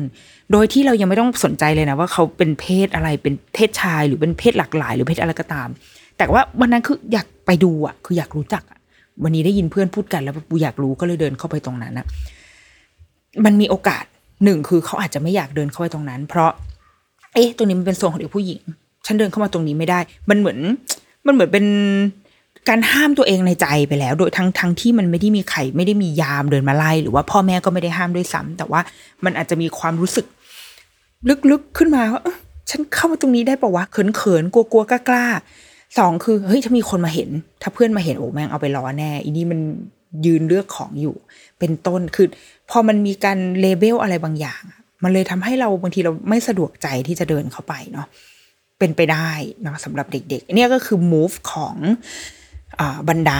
โดยที่เรายังไม่ต้องสนใจเลยนะว่าเขาเป็นเพศอะไรเป็นเพศชายหรือเป็นเพศหลากหลาย หรือเพศอะไรก็ตาม แต่ว่าวันนั้นคืออยากไปดูอะ คืออยากรู้จักวันนี้ได้ยินเพื่อนพูดกันแล้วปูอยากรู้ก็เลยเดินเข้าไปตรงนั้นนะมันมีโอกาสหนึ่งคือเขาอาจจะไม่อยากเดินเข้าไปตรงนั้น เพราะ เอ๊ะตรงนี้มันเป็นโซนของเด็กผู้หญิง ฉันเดินเข้ามาตรงนี้ไม่ได้ มันเหมือน มันเหมือนเป็น การห้ามตัวเองในใจไปแล้ว โดยทั้งทั้งที่มันไม่ได้มีใครไม่ได้มียามเดินมาไล่หรือว่าพ่อแม่ก็ไม่ได้ห้ามด้วยซ้ำแต่ว่ามันอาจจะมีความรู้สึก ลึกๆขึ้นมาว่าฉันเข้ามาตรงนี้ได้ปะวะเขินๆกลัวๆกล้าๆสองคือเฮ้ยถ้ามีคนมาเห็น ถ้าเพื่อนมาเห็นโอ้แม่งเอาไปล้อแน่อีนี่มันยืนเลือกของอยู่ เป็นต้นคือพอมันมีการเลเบลอะไรบางอย่าง มันเลยทำให้เราบางทีเราไม่สะดวกใจที่จะเดินเข้าไปเนาะเป็นไปได้นะสำหรับเด็ก ๆ เนี่ยก็คือ move ของ บรรดา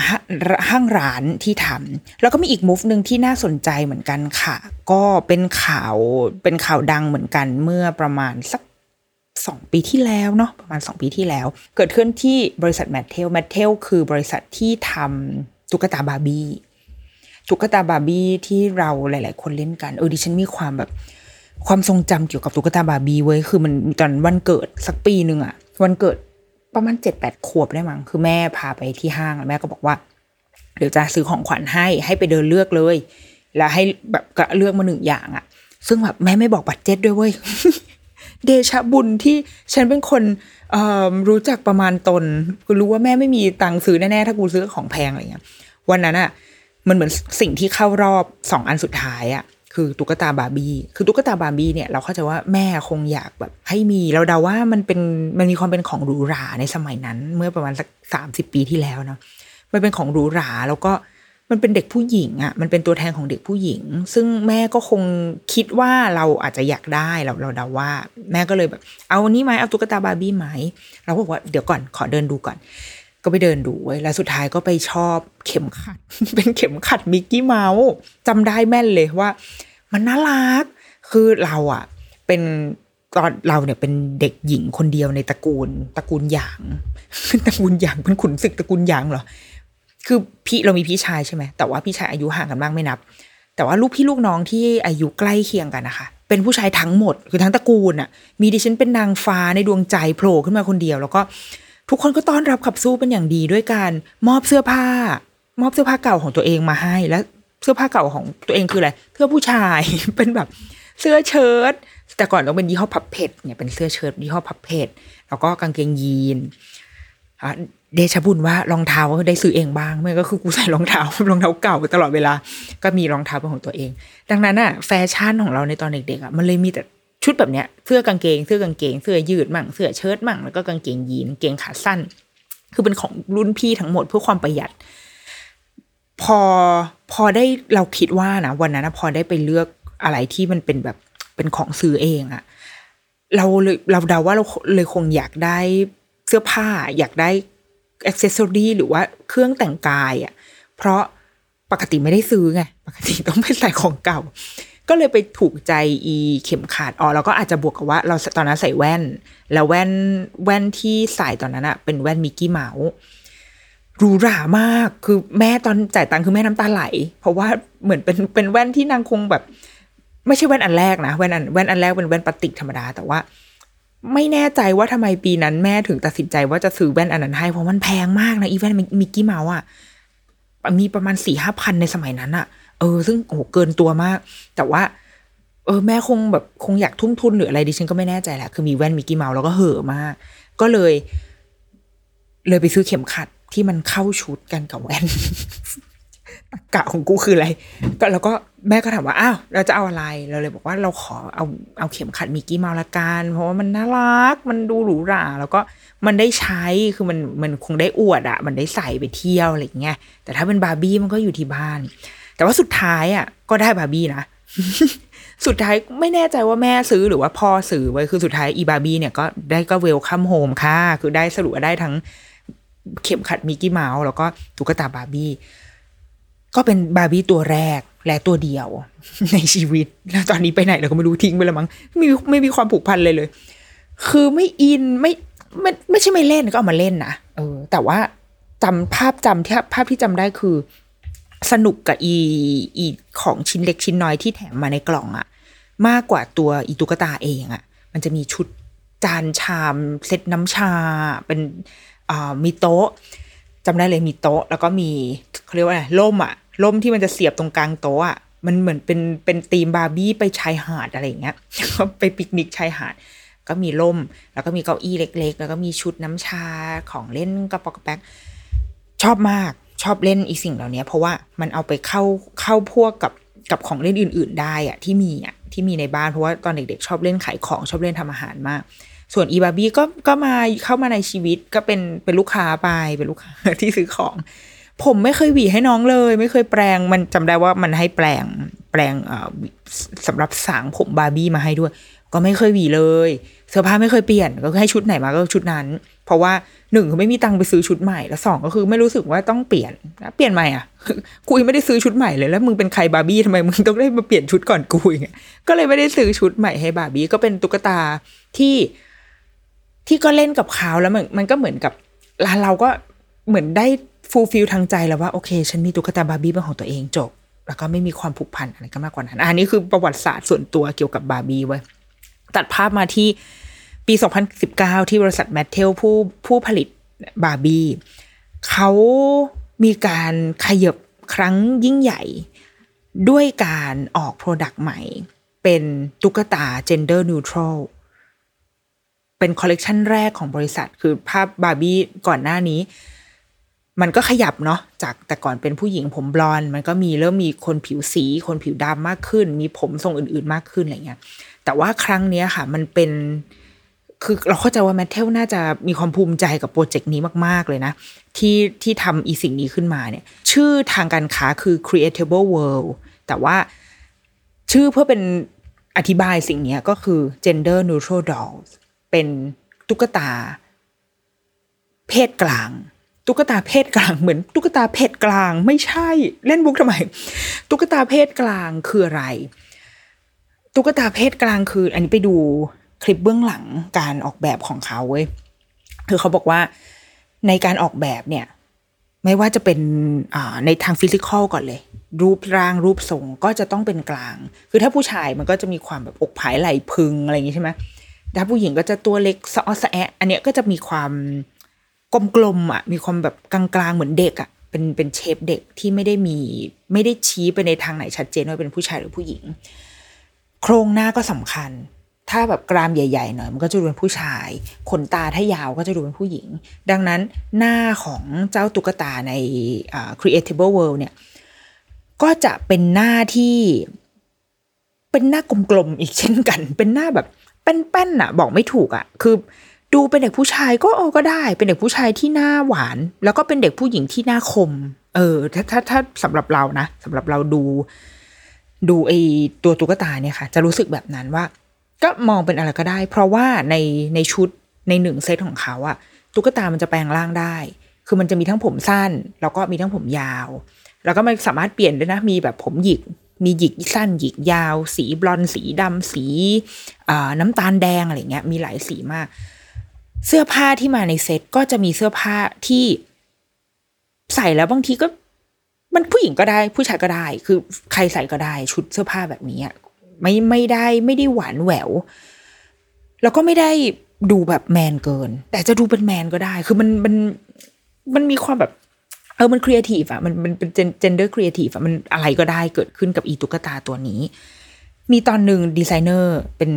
ห้างร้านที่ทำแล้วก็มีอีก move หนึ่งที่น่าสนใจเหมือนกันค่ะ ก็เป็นข่าวเป็นข่าวดังเหมือนกันเมื่อประมาณสักสองปีที่แล้วเนาะประมาณสองปีที่แล้ว เกิดขึ้นที่บริษัทแมทเทลแมทเทลคือบริษัทที่ทำตุ๊กตาบาร์บี้ตุ๊กตาบาร์บี้ที่เราหลาย ๆ คนเล่นกันเออดิฉันมีความแบบความทรงจำเกี่ยวกับตุ๊กตาบาร์บี้เว้ยคือมันตอนวันเกิดสักปีหนึ่งอะวันเกิด ประมาณเจ็ดแปดขวบได้มั้งคือแม่พาไปที่ห้างแล้วแม่ก็บอกว่า เดี๋ยวจะซื้อของขวัญให้ให้ไปเดินเลือกเลย แล้วให้แบบเลือกมาหนึ่งอย่างอะซึ่งแบบแม่ไม่บอกบัตรเจ็ตด้วยเว้ยเดชะบุญที่ฉันเป็นคนรู้จักประมาณตนกูรู้ว่าแม่ไม่มีตังค์ซื้อแน่ๆถ้ากูซื้อของแพงอะไรเงี้ยวันนั้นอะมันเหมือนสิ่งที่เข้ารอบสองอันสุดท้ายอะ คือตุ๊กตาบาร์บี้คือตุ๊กตาบาร์บี้เนี่ยเราเข้าใจว่าแม่คงอยากแบบให้มีเราเดาว่ามันเป็นมันมีความเป็นของหรูหราในสมัยนั้น เมื่อประมาณสักสามสิบปีที่แล้วเนาะมันเป็นของหรูหราแล้วก็มันเป็นเด็กผู้หญิงอะ่ะมันเป็นตัวแทนของเด็กผู้หญิง ซึ่งแม่ก็คงคิดว่าเราอาจจะอยากได้เราเราเดาว่า แม่ก็เลยแบบ เอาอันนี้ไหมเอาตุ๊กตาบาร์บี้ไหมเราก็บอกว่าเดี๋ยวก่อนขอเดินดูก่อน ก็ไปเดินดูไว้แล้วสุดท้ายก็ไปชอบเข็มขัด เป็นเข็มขัดมิกกี้เมาส์จำได้แม่นเลยว่า มันน่ารัก คือเราอะเป็นตอนเราเนี่ยเป็นเด็กหญิงคนเดียวในตระกูลตระกูลหยางตระกูลหยางเป็นขุนศึกตระกูลหยางเหรอคือพี่เรามีพี่ชายใช่ไหมแต่ว่าพี่ชายอายุห่างกันมากไม่นับ แต่ว่าลูกพี่ลูกน้องที่อายุใกล้เคียงกันนะคะ เป็นผู้ชายทั้งหมดคือทั้งตระกูลอะมีดิฉันเป็นนางฟ้าในดวงใจโผล่ขึ้นมาคนเดียว แล้วก็ทุกคนก็ต้อนรับขับสู้เป็นอย่างดีด้วยการมอบเสื้อผ้ามอบเสื้อผ้าเก่าของตัวเองมาให้ แล้ว เสื้อผ้าเก่าของตัวเองคืออะไรเสื้อผู้ชายเป็นแบบเสื้อเชิ้ตแต่ก่อนต้องเป็นยี่ห้อพับเพชเนี่ยเป็นเสื้อเชิ้ตยี่ห้อพับเพชแล้วก็กางเกงยีนเดชบุญว่ารองเท้าได้ซื้อเองบ้างไม่ก็คือกูใส่รองเท้ารองเท้าเก่าตลอดเวลา ก็มีรองเท้าเป็นของตัวเอง ดังนั้นอะแฟชั่นของเราในตอนเด็กๆอะมันเลยมีแต่ชุดแบบเนี้ยเสื้อกางเกงเสื้อกางเกงเสื้อยืดมั่งเสื้อเชิ้ตมั่งแล้วก็กางเกงยีนเกงขาสั้น คือเป็นของรุ่นพี่ทั้งหมดเพื่อความประหยัด พอ พอได้เราคิดว่านะวันนั้นพอได้ไปเลือกอะไรที่มันเป็นแบบเป็นของซื้อเองอะเราเลยเราเดาว่าเราเลยคงอยากได้เสื้อผ้า อยากได้อ c เซสซอรีหรือว่าเครื่องแต่งกายอะเพราะปกติไม่ได้ซื้อไง ปกติต้องไปใส่ของเก่า ก็เลยไปถูกใจอีเข็มขัดอ๋อเราก็อาจจะบวกกับว่าเราตอนนั้นใส่แว่น แล้วแว่นแว่นที่ใส่ตอนนั้นอะเป็นแว่นมิกกี้เมาส์ หรูหรามาก คือแม่ตอนจ่ายตังค์คือแม่น้ำตาไหล เพราะว่าเหมือนเป็นเป็นแว่นที่นางคงแบบ ไม่ใช่แว่นอันแรกนะ แว่นอันแว่นอันแรกเป็นแว่นปกติธรรมดา แต่ว่า ไม่แน่ใจว่าทำไมปีนั้นแม่ถึงตัดสินใจว่าจะซื้อแว่นอันนั้นให้ เพราะมันแพงมากนะอีแว่นมิกกี้เมาส์อะมีประมาณสี่ห้าพันในสมัยนั้นอะเออ ซึ่งโอ้โหเกินตัวมาก แต่ว่า เออ แม่คงแบบคงอยากทุ่มทุนหรืออะไรดิฉันก็ไม่แน่ใจแหละ คือมีแว่นมิกกี้เมาส์แล้วก็เห่อมาก ก็เลย เลยไปซื้อเข็มขัด ที่มันเข้าชุดกันกับแว่นกะของกูคืออะไร ก็แล้วก็แม่ก็ถามว่าอ้าวเราจะเอาอะไรเราเลยบอกว่าเราขอเอาเอาเข็มขัดมิกกี้เมาส์ละกันเพราะว่ามันน่ารัก มันดูหรูหราแล้วก็มันได้ใช้คือมันมันคงได้อวดอะมันได้ใส่ไปเที่ยวอะไรอย่างเงี้ยแต่ถ้าเป็นบาร์บี้มันก็อยู่ที่บ้าน แต่ว่าสุดท้ายอะก็ได้บาร์บี้นะสุดท้ายไม่แน่ใจว่าแม่ซื้อหรือว่าพ่อซื้อไว้คือสุดท้ายอีบาร์บี้เนี่ยก็ได้ก็ welcome home ค่ะ คือได้สรุปได้ทั้ง เข็มขัดมิกกี้เมาส์แล้วก็ตุ๊กตาบาร์บี้ก็เป็นบาร์บี้ตัวแรกและตัวเดียวในชีวิต แล้วตอนนี้ไปไหนเราก็ไม่รู้ทิ้งไปแล้วมั้งไม่มีไม่มีความผูกพันเลยเลย คือไม่อินไม่ไม่ไม่ใช่ไม่เล่นก็เอามาเล่นนะเออ แต่ว่าจำภาพจำที่ภาพที่จำได้คือ สนุกกับอีอีของชิ้นเล็กชิ้นน้อยที่แถมมาในกล่องอะมากกว่าตัวอีตุ๊กตาเองอะมันจะมีชุดจานชามเซตน้ำชาเป็น มีโต๊ะจำได้เลยมีโต๊ะ แล้วก็มีเขาเรียกว่าอะไรล่มอะล่มที่มันจะเสียบตรงกลางโต๊ะอะมันเหมือนเป็นเป็นธีมบาร์บี้ไปชายหาดอะไรอย่างเงี้ยก็ไปปิกนิกชายหาด ก็มีล่ม แล้วก็มีเก้าอี้เล็ก ๆ แล้วก็มีชุดน้ำชาของเล่นกระป๋อกกระแป๊กชอบมากชอบเล่นอีสิ่งเหล่านี้เพราะว่ามันเอาไปเข้าเข้าพวกกับกับของเล่นอื่น ๆ ได้อะที่มีอะที่มีในบ้านเพราะว่าตอนเด็กๆชอบเล่นขายของชอบเล่นทำอาหารมาก ส่วนอีบาร์บี้ก็ก็มาเข้ามาในชีวิตก็เป็นเป็นลูกค้าไปเป็นลูกค้าที่ซื้อของ ผมไม่เคยหวีให้น้องเลย ไม่เคยแปลงมันจำได้ว่ามันให้แปลงแปลงเอ่อสำหรับสางผมบาร์บี้มาให้ด้วย ก็ไม่เคยหวีเลย เสื้อผ้าไม่เคยเปลี่ยนก็คือให้ชุดไหนมาก็ชุดนั้น เพราะว่าหนึ่งคือไม่มีตังค์ไปซื้อชุดใหม่แล้วสองก็คือไม่รู้สึกว่าต้องเปลี่ยนเปลี่ยนใหม่อะกูยังไม่ได้ซื้อชุดใหม่เลยแล้วมึงเป็นใครบาร์บี้ทำไมมึงต้องได้มาเปลี่ยนชุดก่อนกูอย่างเงี้ยก็เลยไม่ได้ซื้อชุดใหม่ให้บาร์บี้ก็เป็นตุ๊กตาที่ ที่ก็เล่นกับเขาแล้วมันมันก็เหมือนกับเราเราก็เหมือนได้ fulfill ทางใจแล้วว่าโอเค ฉันมีตุ๊กตาบาร์บี้เป็นของตัวเองจบ แล้วก็ไม่มีความผูกพันอะไรก็มากกว่านั้นอันนี้คือประวัติศาสตร์ส่วนตัวเกี่ยวกับบาร์บี้เว้ยตัดภาพมาที่ปี 2019 ที่บริษัทแมทเทลผู้ผู้ผลิตบาร์บี้เขามีการขยับครั้งยิ่งใหญ่ ด้วยการออก product ใหม่ เป็นตุ๊กตา gender neutral เป็นคอลเลกชันแรกของบริษัท คือภาพบาร์บี้ก่อนหน้านี้ มันก็ขยับเนาะจากแต่ก่อนเป็นผู้หญิงผมบลอนด์มันก็มีเริ่มมีคนผิวสี คนผิวดำมากขึ้น มีผมทรงอื่นๆมากขึ้นอะไรเงี้ยแต่ว่าครั้งเนี้ยค่ะ มันเป็นคือเราเข้าใจว่าแมทเทลน่าจะมีความภูมิใจกับโปรเจกต์นี้มาก ๆ เลยนะ ที่ที่ทำอีสิ่งนี้ขึ้นมาเนี่ย ชื่อทางการค้าคือ Creatable World แต่ว่าชื่อเพื่อเป็นอธิบายสิ่งนี้ก็คือ gender neutral dolls เป็นตุ๊กตา เพศกลาง ตุ๊กตาเพศกลางเหมือน ตุ๊กตาเพศกลางไม่ใช่ เล่นบุกทำไม ตุ๊กตาเพศกลางคืออะไร ตุ๊กตาเพศกลางคือ อันนี้ไปดูคลิปเบื้องหลังการออกแบบของเขาเว้ยคือเขาบอกว่าในการออกแบบเนี่ย ไม่ว่าจะเป็นในทางฟิสิกอลก่อนเลย รูปร่างรูปทรงก็จะต้องเป็นกลาง คือถ้าผู้ชายมันก็จะมีความแบบอกผายไหลพึงอะไรอย่างงี้ใช่ไหม ถ้าผู้หญิงก็จะตัวเล็กสะอสะแอะอันเนี้ยก็จะมีความกลมๆอะ มีความแบบกลางๆเหมือนเด็กอะเป็นเป็นเชฟเด็กที่ไม่ได้มีไม่ได้ชี้ไปในทางไหนชัดเจนว่าเป็นผู้ชายหรือผู้หญิง โครงหน้าก็สำคัญ ถ้าแบบกรามใหญ่ๆหน่อยมันก็จะดูเป็นผู้ชาย ขนตาถ้ายาวก็จะดูเป็นผู้หญิง ดังนั้นหน้าของเจ้าตุ๊กตาใน Creatable World เนี่ยก็จะเป็นหน้าที่เป็นหน้ากลมๆอีกเช่นกัน เป็นหน้าแบบ แป้นๆน่ะ บอกไม่ถูกอะ คือดูเป็นเด็กผู้ชายก็เออก็ได้ เป็นเด็กผู้ชายที่หน้าหวาน แล้วก็เป็นเด็กผู้หญิงที่หน้าคม เออ ถ้าถ้าถ้าสำหรับเรานะสำหรับเราดู ดูไอตัวตุ๊กตาเนี่ยค่ะ จะรู้สึกแบบนั้นว่า ก็มองเป็นอะไรก็ได้ เพราะว่าในในชุดในหนึ่งเซตของเขาอะตุ๊กตามันจะแปลงร่างได้ คือมันจะมีทั้งผมสั้น แล้วก็มีทั้งผมยาว แล้วก็มันสามารถเปลี่ยนได้นะ มีแบบผมหยิก มีหยิกสั้นหยิกยาว สีบลอนสีดำสีน้ำตาลแดงอะไรเงี้ยมีหลายสีมาก เสื้อผ้าที่มาในเซตก็จะมีเสื้อผ้าที่ใส่แล้วบางทีก็มันผู้หญิงก็ได้ผู้ชายก็ได้ คือใครใส่ก็ได้ชุดเสื้อผ้าแบบนี้ไม่ไม่ได้ไม่ได้หวานแหวว แล้วก็ไม่ได้ดูแบบแมนเกิน แต่จะดูเป็นแมนก็ได้ คือมันมันมันมีความแบบ เออมันครีเอทีฟอะมันมันเป็น gender creative อะมันอะไรก็ได้เกิดขึ้นกับอีตุ๊กตาตัวนี้ มีตอนหนึ่งดีไซเนอร์เป็น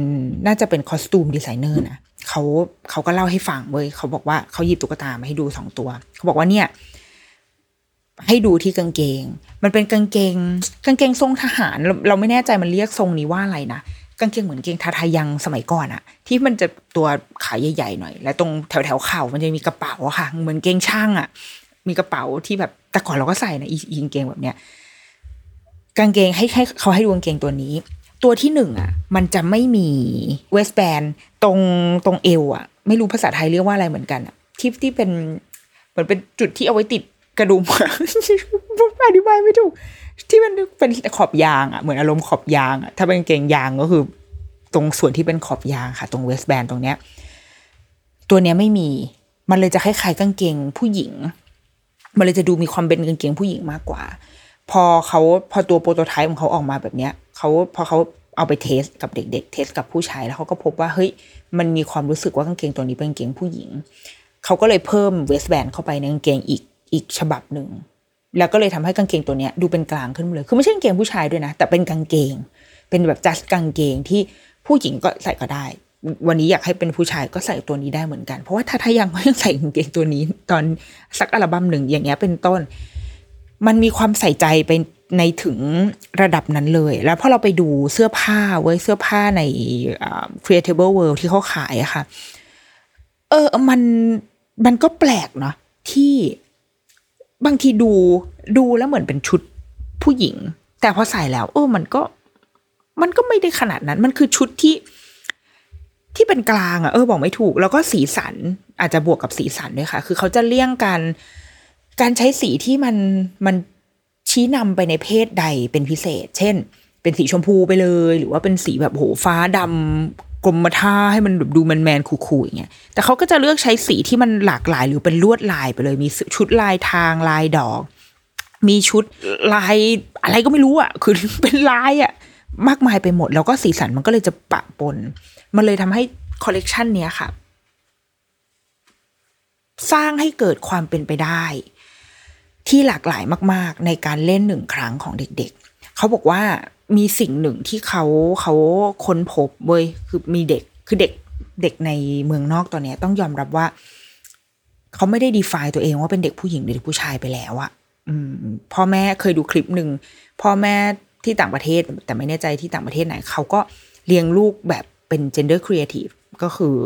น่าจะเป็นคอสตูมดีไซเนอร์นะเขาเขาก็เล่าให้ฟังเว้ยเขาบอกว่าเขาหยิบตุ๊กตามาให้ดูสองตัว เขาบอกว่าเนี่ย ให้ดูที่กางเกง มันเป็นกางเกง กางเกงทรงทหารเราเราไม่แน่ใจมันเรียกทรงนี้ว่าอะไรนะกางเกงเหมือนเกงทาทายังสมัยก่อนอะที่มันจะตัวขาใหญ่ๆหน่อย และตรงแถวแถวๆเข่ามันจะมีกระเป๋าอะค่ะ เหมือนเกงช่างอะ มีกระเป๋าที่แบบแต่ก่อนเราก็ใส่นะอีกางเกงแบบเนี้ยกางเกงให้ให้เขาให้ดูกางเกงตัวนี้ ตัวที่หนึ่งอะ มันจะไม่มีเวสแบนตรงตรงเอวอะ ไม่รู้ภาษาไทยเรียกว่าอะไรเหมือนกันอะที่ที่เป็นเหมือนเป็นจุดที่เอาไว้ติดกระดุมอธิบายไม่ถูก ที่มันเป็นขอบยางอะเหมือนอารมณ์ขอบยางอะถ้าเป็นกางเกงยางก็คือ ตรงส่วนที่เป็นขอบยางค่ะ ตรงเวสแบนตรงเนี้ย ตัวเนี้ยไม่มีมันเลยจะคล้ายๆกางเกงผู้หญิง มันเลยจะดูมีความเป็นกางเกงผู้หญิงมากกว่า พอเขาพอตัวโปรโตไทป์ของเขาออกมาแบบเนี้ยเขาพอเขาเอาไปเทสกับเด็ก ๆ เทสกับผู้ชายแล้วเขาก็พบว่าเฮ้ยมันมีความรู้สึกว่ากางเกงตัวนี้เป็นกางเกงผู้หญิง เขาก็เลยเพิ่มเวสแบนเข้าไปในกางเกงอีกอีกฉบับหนึ่งแล้วก็เลยทำให้กางเกงตัวเนี้ยดูเป็นกลางขึ้นเลย คือไม่ใช่กางเกงผู้ชายด้วยนะ แต่เป็นกางเกง เป็นแบบจัสกางเกงที่ผู้หญิงก็ใส่ก็ได้ วันนี้อยากให้เป็นผู้ชายก็ใส่ตัวนี้ได้เหมือนกัน เพราะว่าถ้าถ้ายังก็ยังใส่กางเกงตัวนี้ ตอนสักอัลบั้มหนึ่งอย่างเงี้ยเป็นต้น มันมีความใส่ใจไปในถึงระดับนั้นเลย แล้วพอเราไปดูเสื้อผ้าเว้ยเสื้อผ้าใน Creatable World ที่เขาขายอะค่ะ เออมันมันก็แปลกเนาะที่บางทีดูดูแล้วเหมือนเป็นชุดผู้หญิง แต่พอใส่แล้ว เออมันก็มันก็ไม่ได้ขนาดนั้น มันคือชุดที่ ที่เป็นกลางอะเออบอกไม่ถูก แล้วก็สีสันอาจจะบวกกับสีสันด้วยค่ะ คือเขาจะเลี่ยงการการใช้สีที่มันมันชี้นำไปในเพศใดเป็นพิเศษ เช่น เป็นสีชมพูไปเลย หรือว่าเป็นสีแบบโหฟ้าดำกรมท่าให้มันแบบดูแมนแมนคูลๆอย่างเงี้ย แต่เขาก็จะเลือกใช้สีที่มันหลากหลาย หรือเป็นลวดลายไปเลย มีชุดลายทางลายดอก มีชุดลายอะไรก็ไม่รู้อะ คือเป็นลายอะ มากมายไปหมด แล้วก็สีสันมันก็เลยจะปะปน มันเลยทำให้คอลเลกชันเนี้ยค่ะ สร้างให้เกิดความเป็นไปได้ ที่หลากหลายมาก ๆ ในการเล่นหนึ่งครั้งของเด็ก ๆ เขาบอกว่ามีสิ่งหนึ่งที่เขาเขาค้นพบเว้ยคือมีเด็กคือเด็กเด็กในเมืองนอกตอนนี้ต้องยอมรับว่า เขาไม่ได้ดีฟตัวเองว่าเป็นเด็กผู้หญิงหรือเด็กผู้ชายไปแล้วอะอพ่อแม่เคยดูคลิปหนึ่งพ่อแม่ที่ต่างประเทศแต่ไม่แน่ใจที่ต่างประเทศไหนเขาก็เลี้ยงลูกแบบ เป็น gender creative ก็คือ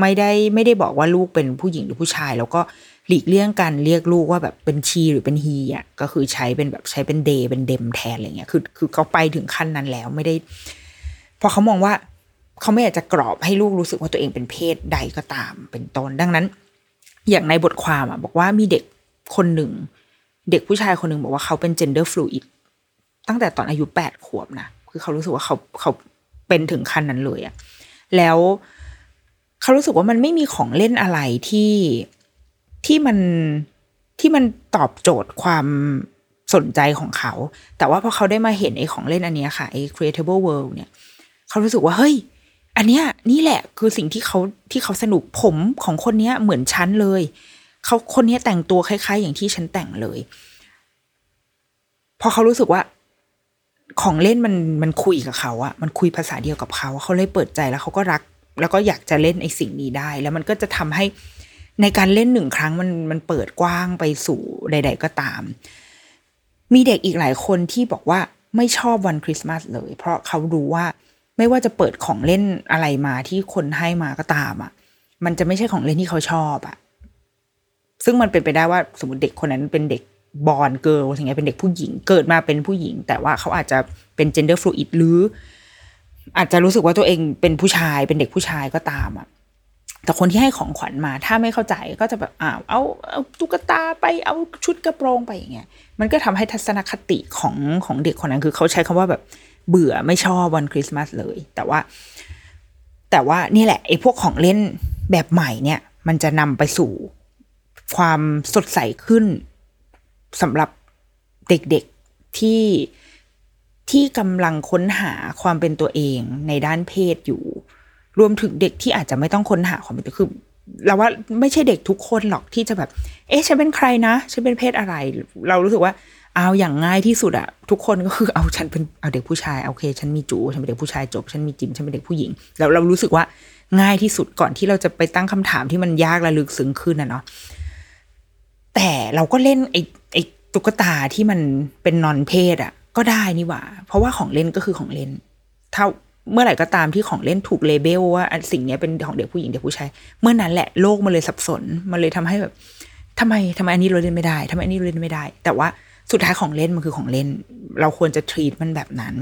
ไม่ได้ไม่ได้บอกว่าลูกเป็นผู้หญิงหรือผู้ชาย แล้วก็หลีกเลี่ยงการเรียกลูกว่าแบบเป็นชีหรือเป็นฮีอะก็คือใช้เป็นแบบใช้เป็นเดย์เป็นเดมแทนอะไรเงี้ยคือคือเขาไปถึงขั้นนั้นแล้วไม่ได้พอเขามองว่าเขาไม่อยากจะกรอบให้ลูกรู้สึกว่าตัวเองเป็นเพศใดก็ตามเป็นต้นดังนั้น อย่างในบทความอะบอกว่ามีเด็กคนหนึ่ง เด็กผู้ชายคนหนึ่งบอกว่าเขาเป็น gender fluid ตั้งแต่ตอนอายุแปดขวบนะคือเขารู้สึกว่าเขาเขา เป็นถึงขั้นนั้นเลยอะแล้วเขารู้สึกว่ามันไม่มีของเล่นอะไรที่ที่มันที่มันตอบโจทย์ความสนใจของเขา แต่ว่าพอเขาได้มาเห็นไอ้ของเล่นอันนี้ค่ะไอ้ creatable world เนี่ย เขารู้สึกว่าเฮ้ย อันเนี้ยนี่แหละคือสิ่งที่เขาที่เขาสนุกผมของคนเนี้ยเหมือนฉันเลย เขาคนนี้แต่งตัวคล้าย ๆ อย่างที่ฉันแต่งเลย พอเขารู้สึกว่า ของเล่นมันมันคุยกับเขาอะมันคุยภาษาเดียวกับเขาเขาเลยเปิดใจแล้วเขาก็รัก แล้วก็อยากจะเล่นไอ้สิ่งนี้ได้ แล้วมันก็จะทำให้ในการเล่นหนึ่งครั้งมันมันเปิดกว้างไปสู่ใด ๆ ก็ตาม มีเด็กอีกหลายคนที่บอกว่าไม่ชอบวันคริสต์มาสเลย เพราะเขารู้ว่าไม่ว่าจะเปิดของเล่นอะไรมาที่คนให้มาก็ตามอะมันจะไม่ใช่ของเล่นที่เขาชอบอะซึ่งมันเป็นไปได้ว่าสมมติเด็กคนนั้นเป็นเด็ก บอลเกิร์ลอย่างเงี้ยเป็นเด็กผู้หญิง เกิดมาเป็นผู้หญิง แต่ว่าเขาอาจจะเป็น gender fluid หรือ อาจจะรู้สึกว่าตัวเองเป็นผู้ชายเป็นเด็กผู้ชายก็ตามอะแต่คนที่ให้ของขวัญมาถ้าไม่เข้าใจก็จะแบบอ้าวเอาเอาตุ๊กตาไปเอาชุดกระโปรงไปอย่างเงี้ยมันก็ทำให้ทัศนคติของของเด็กคนนั้นคือเขาใช้คำว่าแบบเบื่อไม่ชอบวันคริสต์มาสเลย แต่ว่า แต่ว่านี่แหละไอ้พวกของเล่นแบบใหม่เนี่ย มันจะนำไปสู่ความสดใสขึ้น สำหรับเด็กๆที่ที่กำลังค้นหาความเป็นตัวเองในด้านเพศอยู่ รวมถึงเด็กที่อาจจะไม่ต้องค้นหาความเป็นตัวคือเราว่าไม่ใช่เด็กทุกคนหรอกที่จะแบบ เอ๊ะฉันเป็นใครนะฉันเป็นเพศอะไร เรารู้สึกว่าเอาอย่างง่ายที่สุดอะทุกคนก็คือเอาฉันเป็นเอาเด็กผู้ชายโอเค ฉันมีจูฉันเป็นเด็กผู้ชายจบ ฉันมีจิมฉันเป็นเด็กผู้หญิง แล้วเรารู้สึกว่าง่ายที่สุดก่อนที่เราจะไปตั้งคำถามที่มันยากและลึกซึ้งขึ้นนะเนาะ แต่เราก็เล่นไอ้ไอ้ตุ๊กตาที่มันเป็นนอนเพศอะ ก็ได้นี่หว่า เพราะว่าของเล่นก็คือของเล่น ถ้าเมื่อไหร่ก็ตามที่ของเล่นถูก label ว่าสิ่งนี้เป็นของเด็กผู้หญิงเด็กผู้ชายเมื่อนั้นแหละโลกมันเลยสับสนมันเลยทำให้แบบทำไมทำไมอันนี้เราเล่นไม่ได้ทำไมอันนี้เราเล่นไม่ได้ แต่ว่าสุดท้ายของเล่นมันคือของเล่น เราควรจะ treat มันแบบนั้น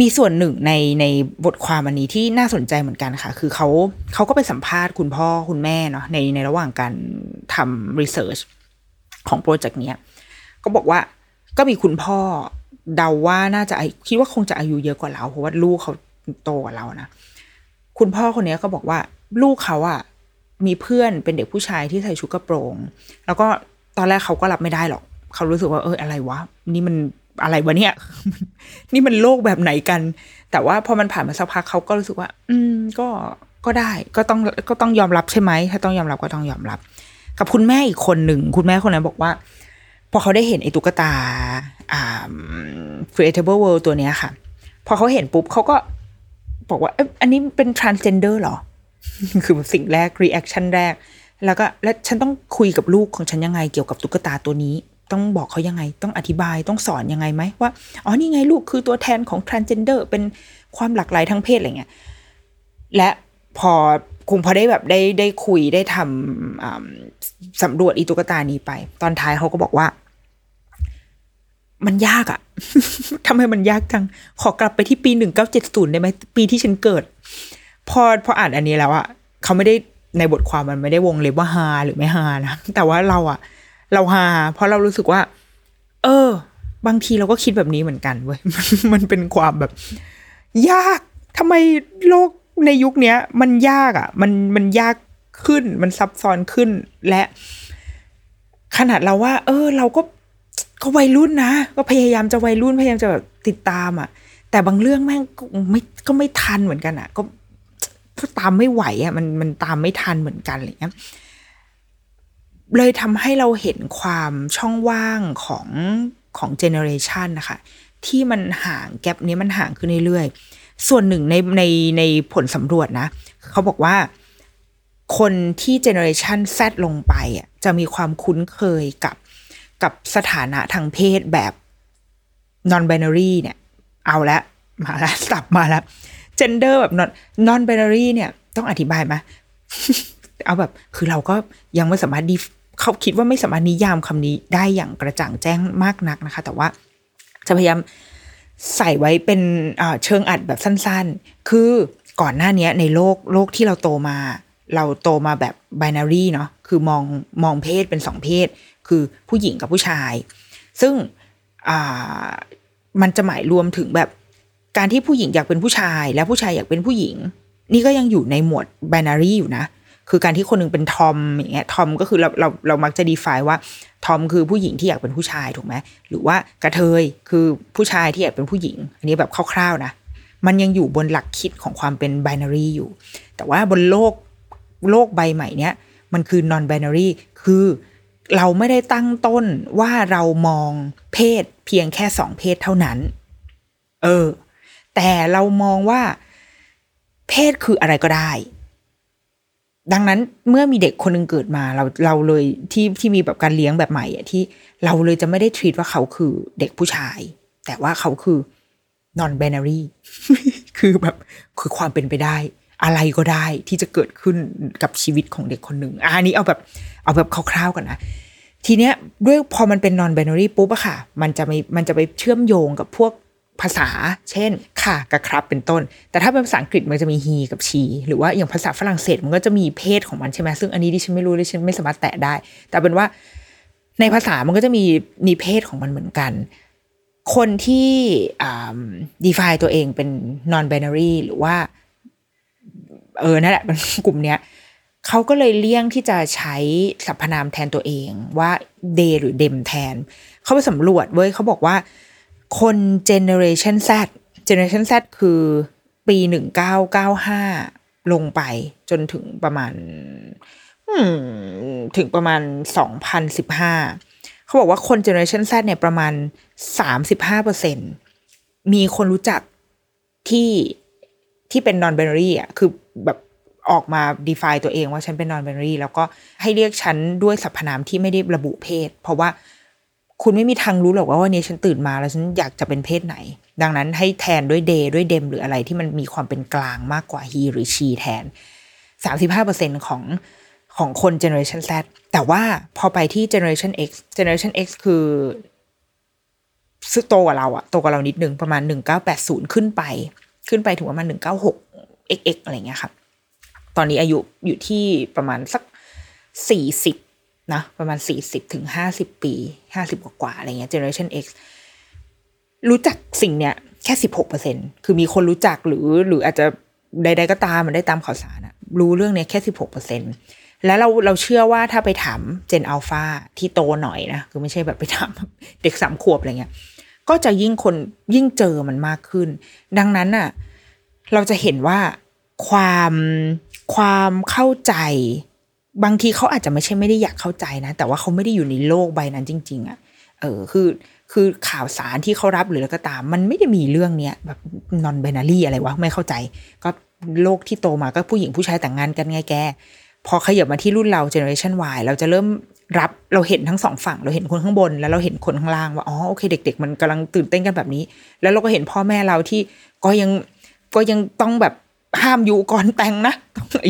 มีส่วนหนึ่งในในบทความอันนี้ที่น่าสนใจเหมือนกันค่ะ คือเขาเขาก็ไปสัมภาษณ์คุณพ่อคุณแม่เนาะในในระหว่างการทำ research ของ project เนี้ยก็บอกว่าก็มีคุณพ่อเดาว่าน่าจะคิดว่าคงจะอายุเยอะกว่าเรา เพราะว่าลูกเขาโตกว่าเรานะ คุณพ่อคนนี้ก็บอกว่าลูกเขาอะมีเพื่อนเป็นเด็กผู้ชายที่ใส่ชุดกระโปรง แล้วก็ตอนแรกเขาก็รับไม่ได้หรอก เขารู้สึกว่าเอออะไรวะ นี่มัน อะไรวะเนี่ย นี่มันโลกแบบไหนกัน แต่ว่าพอมันผ่านมาสักพักเขาก็รู้สึกว่า อืม ก็ก็ได้ก็ต้องก็ต้องยอมรับใช่ไหมถ้าต้องยอมรับก็ต้องยอมรับ กับคุณแม่อีกคนหนึ่ง คุณแม่คนนั้นบอกว่า พอเขาได้เห็นไอ้ตุ๊กตาอ่า creatable world ตัวเนี้ยค่ะ พอเขาเห็นปุ๊บเขาก็บอกว่าเอ๊ะอันนี้เป็น transgender หรอ คือสิ่งแรก reaction แรก แล้วก็แล้วฉันต้องคุยกับลูกของฉันยังไงเกี่ยวกับตุ๊กตาตัวนี้ ต้องบอกเขายังไง ต้องอธิบายต้องสอนยังไงไหมว่า อ๋อ นี่ไงลูกคือตัวแทนของ transgender เป็นความหลากหลายทางเพศอะไรเงี้ย และพอคงพอได้แบบได้ได้คุยได้ทำสำรวจอีตุกตานี้ไป ตอนท้ายเขาก็บอกว่า มันยากอะทำไมมันยากจัง ขอกลับไปที่ปีหนึ่งเก้าเจ็ดศูนย์ได้ไหมปีที่ฉันเกิด พอพออ่านอันนี้แล้วอะเขาไม่ได้ในบทความมันไม่ได้วงเล็บว่าฮาหรือไม่ฮานะ แต่ว่าเราอะ เราฮาเพราะเรารู้สึกว่า เออ บางทีเราก็คิดแบบนี้เหมือนกันเว้ยมันเป็นความแบบ ยากทำไมโลกในยุคเนี้ย มันยากอะ่ะ มันมันยากขึ้น มันซับซ้อนขึ้นและ ขนาดเราว่า เออ เราก็ก็วัยรุ่นนะ ก็พยายามจะวัยรุ่นพยายามจะแบบติดตามอะ่ะ แต่บางเรื่องแม่งก็ไม่ก็ไม่ทันเหมือนกันอะ่ะ ก็ก็ตามไม่ไหวอะ่ะมันมันตามไม่ทันเหมือนกันอะไรเงี้ย เลยทำให้เราเห็นความช่องว่างของของเจเนอเรชันนะคะ ที่มันห่างแกลบนี้มันห่างขึ้นเรื่อยๆ ส่วนหนึ่งในในในผลสำรวจนะ เขาบอกว่าคนที่เจเนอเรชันแซดลงไปอะจะมีความคุ้นเคยกับกับสถานะทางเพศแบบ non binary เนี่ย เอาละมาล้วสับมาล้ว gender แบบ non non binary เนี่ย ต้องอธิบายไหมเอาแบบ คือเราก็ยังไม่สามารถ เขาคิดว่าไม่สามารถนิยามคำนี้ได้อย่างกระจ่างแจ้งมากนักนะคะ แต่ว่าจะพยายามใส่ไว้เป็นเชิงอัดแบบสั้นๆ คือก่อนหน้านี้ในโลกโลกที่เราโตมา เราโตมาแบบ binary เนาะคือมองมองเพศเป็นสองเพศ คือผู้หญิงกับผู้ชาย ซึ่งมันจะหมายรวมถึงแบบการที่ผู้หญิงอยากเป็นผู้ชาย และผู้ชายอยากเป็นผู้หญิง นี่ก็ยังอยู่ในหมวด binary อยู่นะ คือการที่คนนึงเป็นทอมอย่างเงี้ยทอมก็คือเราเราเรามักจะดีฟายว่าทอมคือผู้หญิงที่อยากเป็นผู้ชายถูกไหมหรือว่ากระเทยคือผู้ชายที่อยากเป็นผู้หญิง อันนี้แบบคร่าวๆนะมันยังอยู่บนหลักคิดของความเป็นไบนารีอยู่ แต่ว่าบนโลกโลกใบใหม่เนี้ยมันคือนอนไบนารีคือเราไม่ได้ตั้งต้นว่าเรามองเพศเพียงแค่สองเพศเท่านั้น เออ แต่เรามองว่า เพศคืออะไรก็ได้ ดังนั้นเมื่อมีเด็กคนนึงเกิดมาเราเราเลยที่ที่มีแบบการเลี้ยงแบบใหม่อะที่เราเลยจะไม่ได้ทรีตว่าเขาคือเด็กผู้ชาย แต่ว่าเขาคือ non binary คือแบบคือความเป็นไปได้ อะไรก็ได้ที่จะเกิดขึ้นกับชีวิตของเด็กคนหนึ่งอันนี้เอาแบบเอาแบบคร่าวๆกันนะทีเนี้ยด้วยพอมันเป็น non binary ปุ๊บอะค่ะ มันจะไม่มันจะไปเชื่อมโยงกับพวกภาษา เช่น ค่ะกับครับเป็นต้น แต่ถ้าเป็นภาษาอังกฤษมันจะมี he กับ she หรือว่าอย่างภาษาฝรั่งเศสมันก็จะมีเพศของมันใช่ไหมซึ่งอันนี้ดิฉันไม่รู้ดิฉันไม่สามารถแตะได้ แต่เป็นว่าในภาษามันก็จะมีมีเพศของมันเหมือนกัน คนที่อ่า define ตัวเองเป็น non binary หรือว่า เออนั่นแหละเป็นกลุ่มเนี้ยเขาก็เลยเลี่ยงที่จะใช้สรรพนามแทนตัวเองว่า they หรือ them แทน เขาไปสำรวจเว้ยเขาบอกว่าคน Generation Z Generation Z คือปีหนึ่งเก้าเก้าห้าลงไปจนถึงประมาณถึงประมาณสองพันสิบห้าเขาบอกว่าคน Generation Z เนี่ยประมาณสามสิบห้าเปอร์เซ็นมีคนรู้จักที่ที่เป็น non binary อะคือแบบออกมา define ตัวเองว่าฉันเป็น non binary แล้วก็ให้เรียกฉันด้วยสรรพนามที่ไม่ได้ระบุเพศ เพราะว่า คุณไม่มีทางรู้หรอกว่าวันนี้ฉันตื่นมาแล้วฉันอยากจะเป็นเพศไหน ดังนั้นให้แทนด้วยเดย์ด้วยเดมหรืออะไรที่มันมีความเป็นกลางมากกว่า he หรือ she แทน 35%ของของคน generation Z แต่ว่าพอไปที่ generation X generation X คือซึ่งโตกว่าเราอะโตกว่าเรานิดนึงประมาณ 1980 ขึ้นไป ขึ้นไปถึงประมาณ 196 XX อะไรเงี้ยครับตอนนี้อายุอยู่ที่ประมาณสัก 40 นะประมาณสี่สิบถึงห้าสิบปีห้าสิบกว่าอะไรเงี้ย generation X รู้จักสิ่งเนี้ยแค่สิบหกเปอร์เซ็นคือมีคนรู้จักหรือหรืออาจจะใด ๆ ก็ตามมันได้ตามข่าวสารอะรู้เรื่องเนี้ยแค่สิบหกเปอร์เซ็นแล้วเราเราเชื่อว่าถ้าไปถามเจนอัลฟาที่โตหน่อยนะ คือไม่ใช่แบบไปถามเด็กสามขวบอะไรเงี้ยก็จะยิ่งคนยิ่งเจอมันมากขึ้น ดังนั้นอะเราจะเห็นว่าความความเข้าใจ บางทีเขาอาจจะไม่ใช่ไม่ได้อยากเข้าใจนะ แต่ว่าเขาไม่ได้อยู่ในโลกใบนั้นจริง ๆอะ่ะเออคือคือข่าวสารที่เขารับหรืออะไรก็ตาม มันไม่ได้มีเรื่องเนี้ยแบบนอนเบนารี่อะไรวะ ไม่เข้าใจ ก็โลกที่โตมาก็ผู้หญิงผู้ชายแต่งงานกันไงแก พอขยับมาที่รุ่นเราเจเนอเรชัน Y เราจะเริ่มรับเราเห็นทั้งสองฝั่ง เราเห็นคนข้างบน แล้วเราเห็นคนข้างล่างว่าอ๋อโอเค เด็ก ๆ มันกำลังตื่นเต้นกันแบบนี้ แล้วเราก็เห็นพ่อแม่เราที่ก็ยังก็ยังต้องแบบห้ามอยู่ก่อนแต่งนะ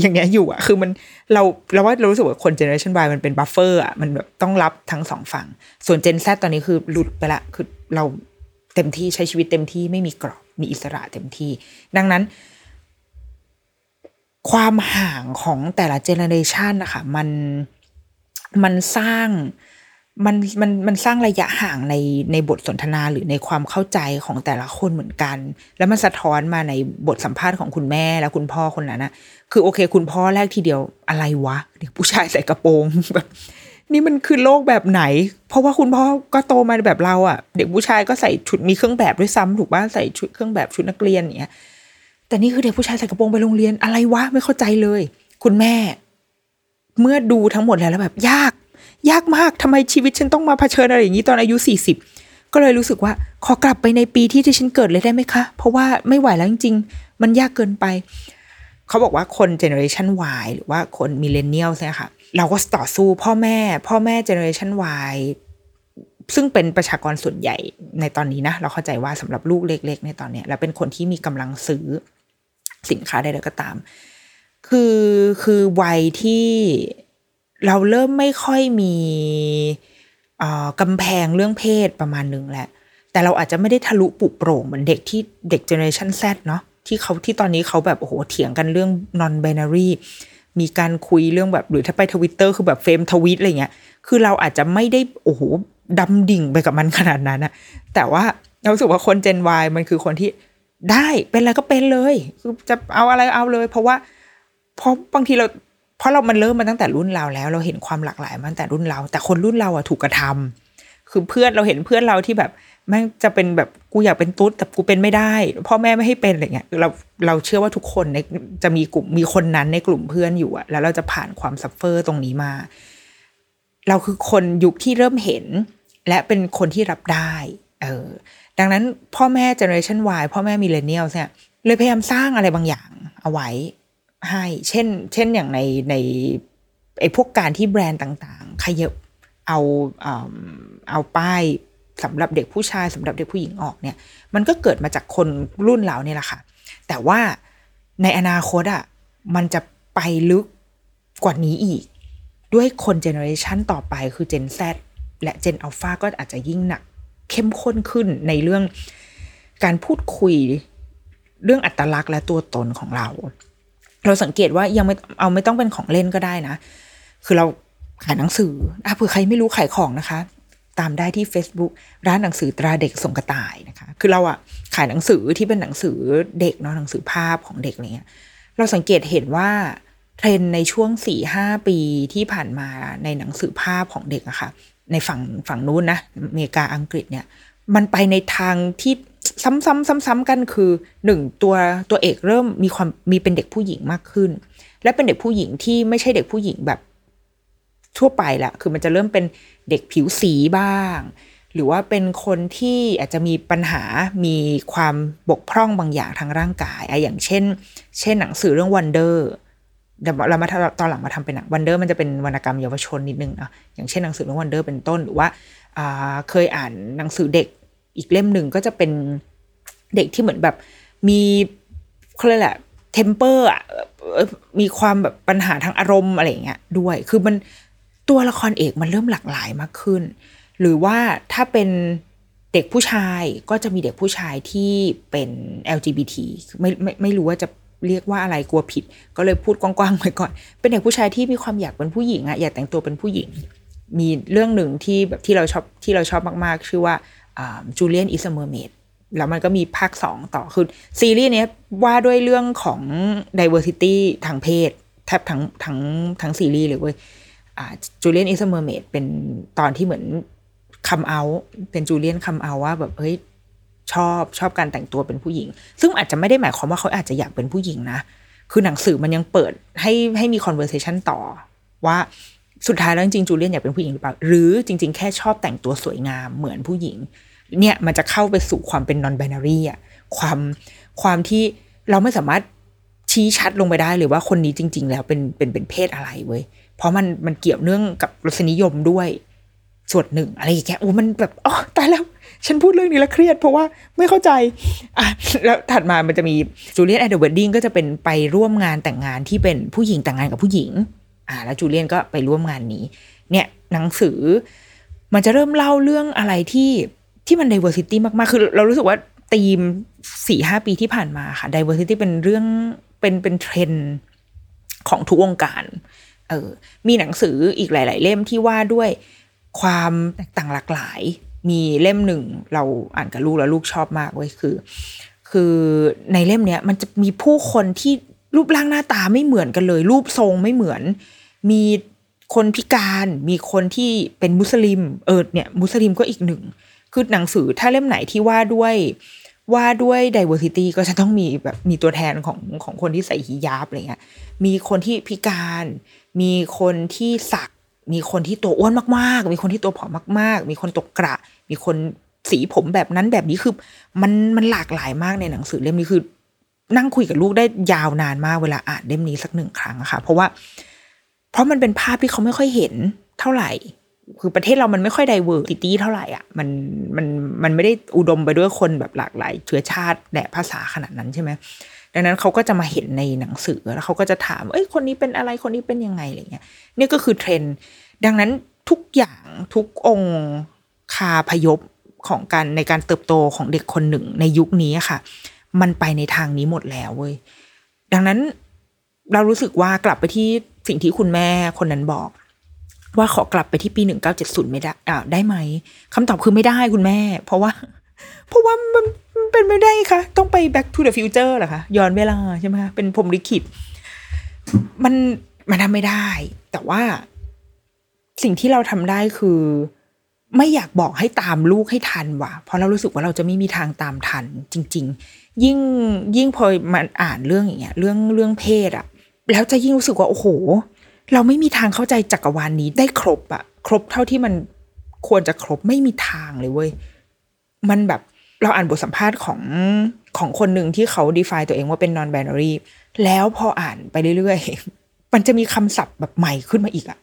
อย่างเงี้ยอยู่อะคือมันเราเราว่าเรารู้สึกว่าคนเจเนอเรชัน Y มันเป็น buffer อะมันแบบต้องรับทั้งสองฝั่ง ส่วนเจน Z ตอนนี้คือหลุดไปละคือเราเต็มที่ใช้ชีวิตเต็มที่ไม่มีกรอบมีอิสระเต็มที่ ดังนั้น ความห่างของแต่ละเจเนอเรชันนะคะมันมันสร้าง มันมันมันสร้างระยะห่างในในบทสนทนาหรือในความเข้าใจของแต่ละคนเหมือนกัน แล้วมันสะท้อนมาในบทสัมภาษณ์ของคุณแม่และคุณพ่อคนนั้นนะคือโอเค คุณพ่อแรกทีเดียวอะไรวะเด็กผู้ชายใส่กระโปรงแบบนี่มันคือโลกแบบไหน เพราะว่าคุณพ่อก็โตมาแบบเราอะเด็กผู้ชายก็ใส่ชุดมีเครื่องแบบด้วยซ้ำถูกป่ะใส่ชุดเครื่องแบบชุดนักเรียนอย่างเงี้ยแต่นี่คือเด็กผู้ชายใส่กระโปรงไปโรงเรียนอะไรวะไม่เข้าใจเลย คุณแม่ เมื่อดูทั้งหมดแล้วแล้วแบบยาก ยากมากทำไมชีวิตฉันต้องมาเผชิญอะไรอย่างนี้ตอนอายุสี่สิบก็เลยรู้สึกว่าขอกลับไปในปีที่ที่ฉันเกิดเลยได้ไหมคะ เพราะว่าไม่ไหวแล้วจริง ๆ มันยากเกินไป เขาบอกว่าคนเจเนอเรชัน Y หรือว่าคน millennial เนี่ยค่ะ เราก็ต่อสู้พ่อแม่ พ่อแม่ generation Y ซึ่งเป็นประชากรส่วนใหญ่ในตอนนี้นะ เราเข้าใจว่าสำหรับลูกเล็ก ๆ ในตอนเนี้ยแล้วเป็นคนที่มีกำลังซื้อสินค้าใดๆก็ตาม คือคือวัยที่ เราเริ่มไม่ค่อยมีกำแพงเรื่องเพศประมาณหนึ่งแหละ แต่เราอาจจะไม่ได้ทะลุปุโปร่งเหมือนเด็กที่เด็กเจเนอเรชันแซเนาะที่เขาที่ตอนนี้เขาแบบโอ้โหเถียงกันเรื่อง non binary มีการคุยเรื่องแบบหรือถ้าไปทวิตเตอร์คือแบบเฟรมทวิตอะไรเงี้ย คือเราอาจจะไม่ได้โอ้โหดำดิ่งไปกับมันขนาดนั้นอะแต่ว่าเราสึกว่าคนเจน Y มันคือคนที่ได้เป็นอะไรก็เป็นเลย คือจะเอาอะไรเอาเลย เพราะว่าเพราะบางทีเรา เพราะเรามันเริ่มมาตั้งแต่รุ่นเราแล้ว เราเห็นความหลากหลายมาตั้งแต่รุ่นเรา แต่คนรุ่นเราอะถูกกระทำคือเพื่อนเราเห็นเพื่อนเราที่แบบแม่งจะเป็นแบบกูอยากเป็นตุ๊ดแต่กูเป็นไม่ได้พ่อแม่ไม่ให้เป็นอะไรเงี้ยเราเราเชื่อว่าทุกคนในจะมีกลุ่มมีคนนั้นในกลุ่มเพื่อนอยู่อะแล้วเราจะผ่านความ suffer ตรงนี้มา เราคือคนยุคที่เริ่มเห็น และเป็นคนที่รับได้ เออ ดังนั้นพ่อแม่ generation Y พ่อแม่ millennial เนี่ยเลยพยายามสร้างอะไรบางอย่างเอาไว้ ให้ เช่น เช่นอย่างในในไอ้พวกการที่แบรนด์ต่างๆขยับเอาเอาเอาป้ายสำหรับเด็กผู้ชายสำหรับเด็กผู้หญิงออกเนี่ย มันก็เกิดมาจากคนรุ่นเราเนี่ยแหละค่ะ แต่ว่าในอนาคตอะมันจะไปลึกกว่านี้อีก ด้วยคน generation ต่อไปคือ Gen Z และ Gen Alpha ก็อาจจะยิ่งหนักเข้มข้นขึ้นในเรื่องการพูดคุยเรื่องอัตลักษณ์และตัวตนของเรา เราสังเกตว่ายังไม่เอาไม่ต้องเป็นของเล่นก็ได้นะ คือเราขายหนังสืออะเผื่อใครไม่รู้ขายของนะคะ ตามได้ที่ Facebook ร้านหนังสือตราเด็กส่งกระต่ายนะคะ คือเราอะขายหนังสือที่เป็นหนังสือเด็กเนาะหนังสือภาพของเด็กอะไรเงี้ย เราสังเกตเห็นว่าเทรนในช่วงสี่ห้าปีที่ผ่านมาในหนังสือภาพของเด็กอะค่ะ ในฝั่งฝั่งนู้นนะอเมริกาอังกฤษเนี่ย มันไปในทางที่ ซ้ำๆซ้ำๆกันคือหนึ่งตัวตัวเอกเริ่มมีความมีเป็นเด็กผู้หญิงมากขึ้น และเป็นเด็กผู้หญิงที่ไม่ใช่เด็กผู้หญิงแบบทั่วไปแหละคือมันจะเริ่มเป็นเด็กผิวสีบ้าง หรือว่าเป็นคนที่อาจจะมีปัญหามีความบกพร่องบางอย่างทางร่างกายอะอย่างเช่น เช่นหนังสือเรื่อง Wonder เดี๋ยวเรามาตอนหลังมาทำเป็นหนัง Wonder มันจะเป็นวรรณกรรมเยาวชนนิดนึงนะอย่างเช่นหนังสือเรื่อง Wonder เป็นต้นหรือว่าเคยอ่านหนังสือเด็ก อีกเล่มหนึ่งก็จะเป็นเด็กที่เหมือนแบบมีเขาเรียกแหละเทมเปอร์อะมีความแบบปัญหาทางอารมณ์อะไรอย่างเงี้ยด้วย คือมันตัวละครเอกมันเริ่มหลากหลายมากขึ้น หรือว่าถ้าเป็นเด็กผู้ชายก็จะมีเด็กผู้ชายที่เป็น LGBT ไม่ไม่ไม่รู้ว่าจะเรียกว่าอะไรกลัวผิด ก็เลยพูดกว้างๆไปก่อน เป็นเด็กผู้ชายที่มีความอยากเป็นผู้หญิงอะอยากแต่งตัวเป็นผู้หญิง มีเรื่องหนึ่งที่แบบที่เราชอบที่เราชอบมากๆ ชื่อว่า จูเลียนอิสเมอร์เมดแล้วมันก็มีภาคสองต่อ คือ ซีรีส์นี้ว่าด้วยเรื่องของ diversity ทางเพศ แทบทั้งทั้งทั้งซีรีส์เลยเว้ย Julian Is a Mermaid เป็นตอนที่เหมือน come out เป็นจูเลียน come out ว่าแบบเฮ้ยชอบชอบการแต่งตัวเป็นผู้หญิง ซึ่งอาจจะไม่ได้หมายความว่าเขาอาจจะอยากเป็นผู้หญิงนะ คือหนังสือมันยังเปิดให้ให้มี conversation ต่อ ว่าสุดท้ายแล้วจริงๆจูเลียนอยากเป็นผู้หญิงหรือเปล่า หรือจริง ๆ แค่ชอบแต่งตัวสวยงามเหมือนผู้หญิง เนี่ยมันจะเข้าไปสู่ความเป็น non binary อะความความที่เราไม่สามารถชี้ชัดลงไปได้เลยว่าคนนี้จริง ๆ แล้วเป็นเป็นเป็นเพศอะไรเว้ยเพราะมันมันเกี่ยวเนื่องกับรสนิยมด้วยส่วนหนึ่งอะไรอย่างเงี้ยโอ้มันแบบอ๋อตายแล้ว ฉันพูดเรื่องนี้แล้วเครียดเพราะว่าไม่เข้าใจอะแล้วถัดมามันจะมี Julian at the Wedding ก็จะเป็นไปร่วมงานแต่งงานที่เป็นผู้หญิงแต่งงานกับผู้หญิง อ่า แล้วจูเลียนก็ไปร่วมงานนี้ เนี่ยหนังสือ มันจะเริ่มเล่าเรื่องอะไรที่ ที่มัน diversity มากๆ คือเรารู้สึกว่าธีมสี่ห้าปีที่ผ่านมาค่ะ diversity เป็นเรื่องเป็นเป็นเทรนด์ของทุกวงการ เออ มีหนังสืออีกหลาย ๆ เล่มที่ว่าด้วยความแตกต่างหลากหลาย มีเล่มหนึ่งเราอ่านกับลูกแล้วลูกชอบมากเว้ยคือ คือในเล่มเนี้ยมันจะมีผู้คนที่รูปร่างหน้าตาไม่เหมือนกันเลย รูปทรงไม่เหมือน มีคนพิการ มีคนที่เป็นมุสลิม เออเนี่ย มุสลิมก็อีกหนึ่ง คือหนังสือถ้าเล่มไหนที่ว่าด้วยว่าด้วย diversity ก็จะต้องมีแบบมีตัวแทนของของคนที่ใส่ฮิญาบอะไรเงี้ย มีคนที่พิการ มีคนที่สัก มีคนที่ตัวอ้วนมากๆ มีคนที่ตัวผอมมาก ๆ มีคนตกกระ มีคนสีผมแบบนั้นแบบนี้คือ มันมันหลากหลายมากในหนังสือเล่มนี้คือ นั่งคุยกับลูกได้ยาวนานมากเวลาอ่านเล่มนี้สักหนึ่งครั้งอะค่ะ เพราะว่า เพราะมันเป็นภาพที่เขาไม่ค่อยเห็นเท่าไหร่ คือประเทศเรามันไม่ค่อย diversity เท่าไหร่อะมันมันมันไม่ได้อุดมไปด้วยคนแบบหลากหลายเชื้อชาติและภาษาขนาดนั้นใช่ไหมดังนั้นเขาก็จะมาเห็นในหนังสือแล้วเขาก็จะถามเอ้ยคนนี้เป็นอะไรคนนี้เป็นยังไงอะไรเงี้ยนี่ก็คือเทรนด์ดังนั้นทุกอย่างทุกองค์คาพยพของการในการเติบโตของเด็กคนหนึ่งในยุคนี้ค่ะ มันไปในทางนี้หมดแล้วเว้ยดังนั้นเรารู้สึกว่ากลับไปที่สิ่งที่คุณแม่คนนั้นบอก ว่าขอกลับไปที่ปีหนึ่งเก้าเจ็ดศูนย์ไม่ได้อ่าได้ไหมคำตอบคือไม่ได้คุณแม่ เพราะว่า เพราะว่ามันเป็นไม่ได้ค่ะ ต้องไป back to the future เหรอคะย้อนเวลาใช่ไหมคะเป็นพรมลิขิตมันมันทำไม่ได้ แต่ว่าสิ่งที่เราทำได้คือ ไม่อยากบอกให้ตามลูกให้ทันว่ะ เพราะเรารู้สึกว่าเราจะไม่มีทางตามทัน จริง ๆ ยิ่งยิ่งพอมันอ่านเรื่องอย่างเงี้ย เรื่องเรื่องเพศอะแล้วจะยิ่งรู้สึกว่าโอ้โห เราไม่มีทางเข้าใจจักรวาลนี้ได้ครบอะครบเท่าที่มันควรจะครบไม่มีทางเลยเว้ย มันแบบเราอ่านบทสัมภาษณ์ของของคนหนึ่งที่เขา define ตัวเองว่าเป็น non binary แล้วพออ่านไปเรื่อยๆ มันจะมีคำศัพท์แบบใหม่ขึ้นมาอีกอะ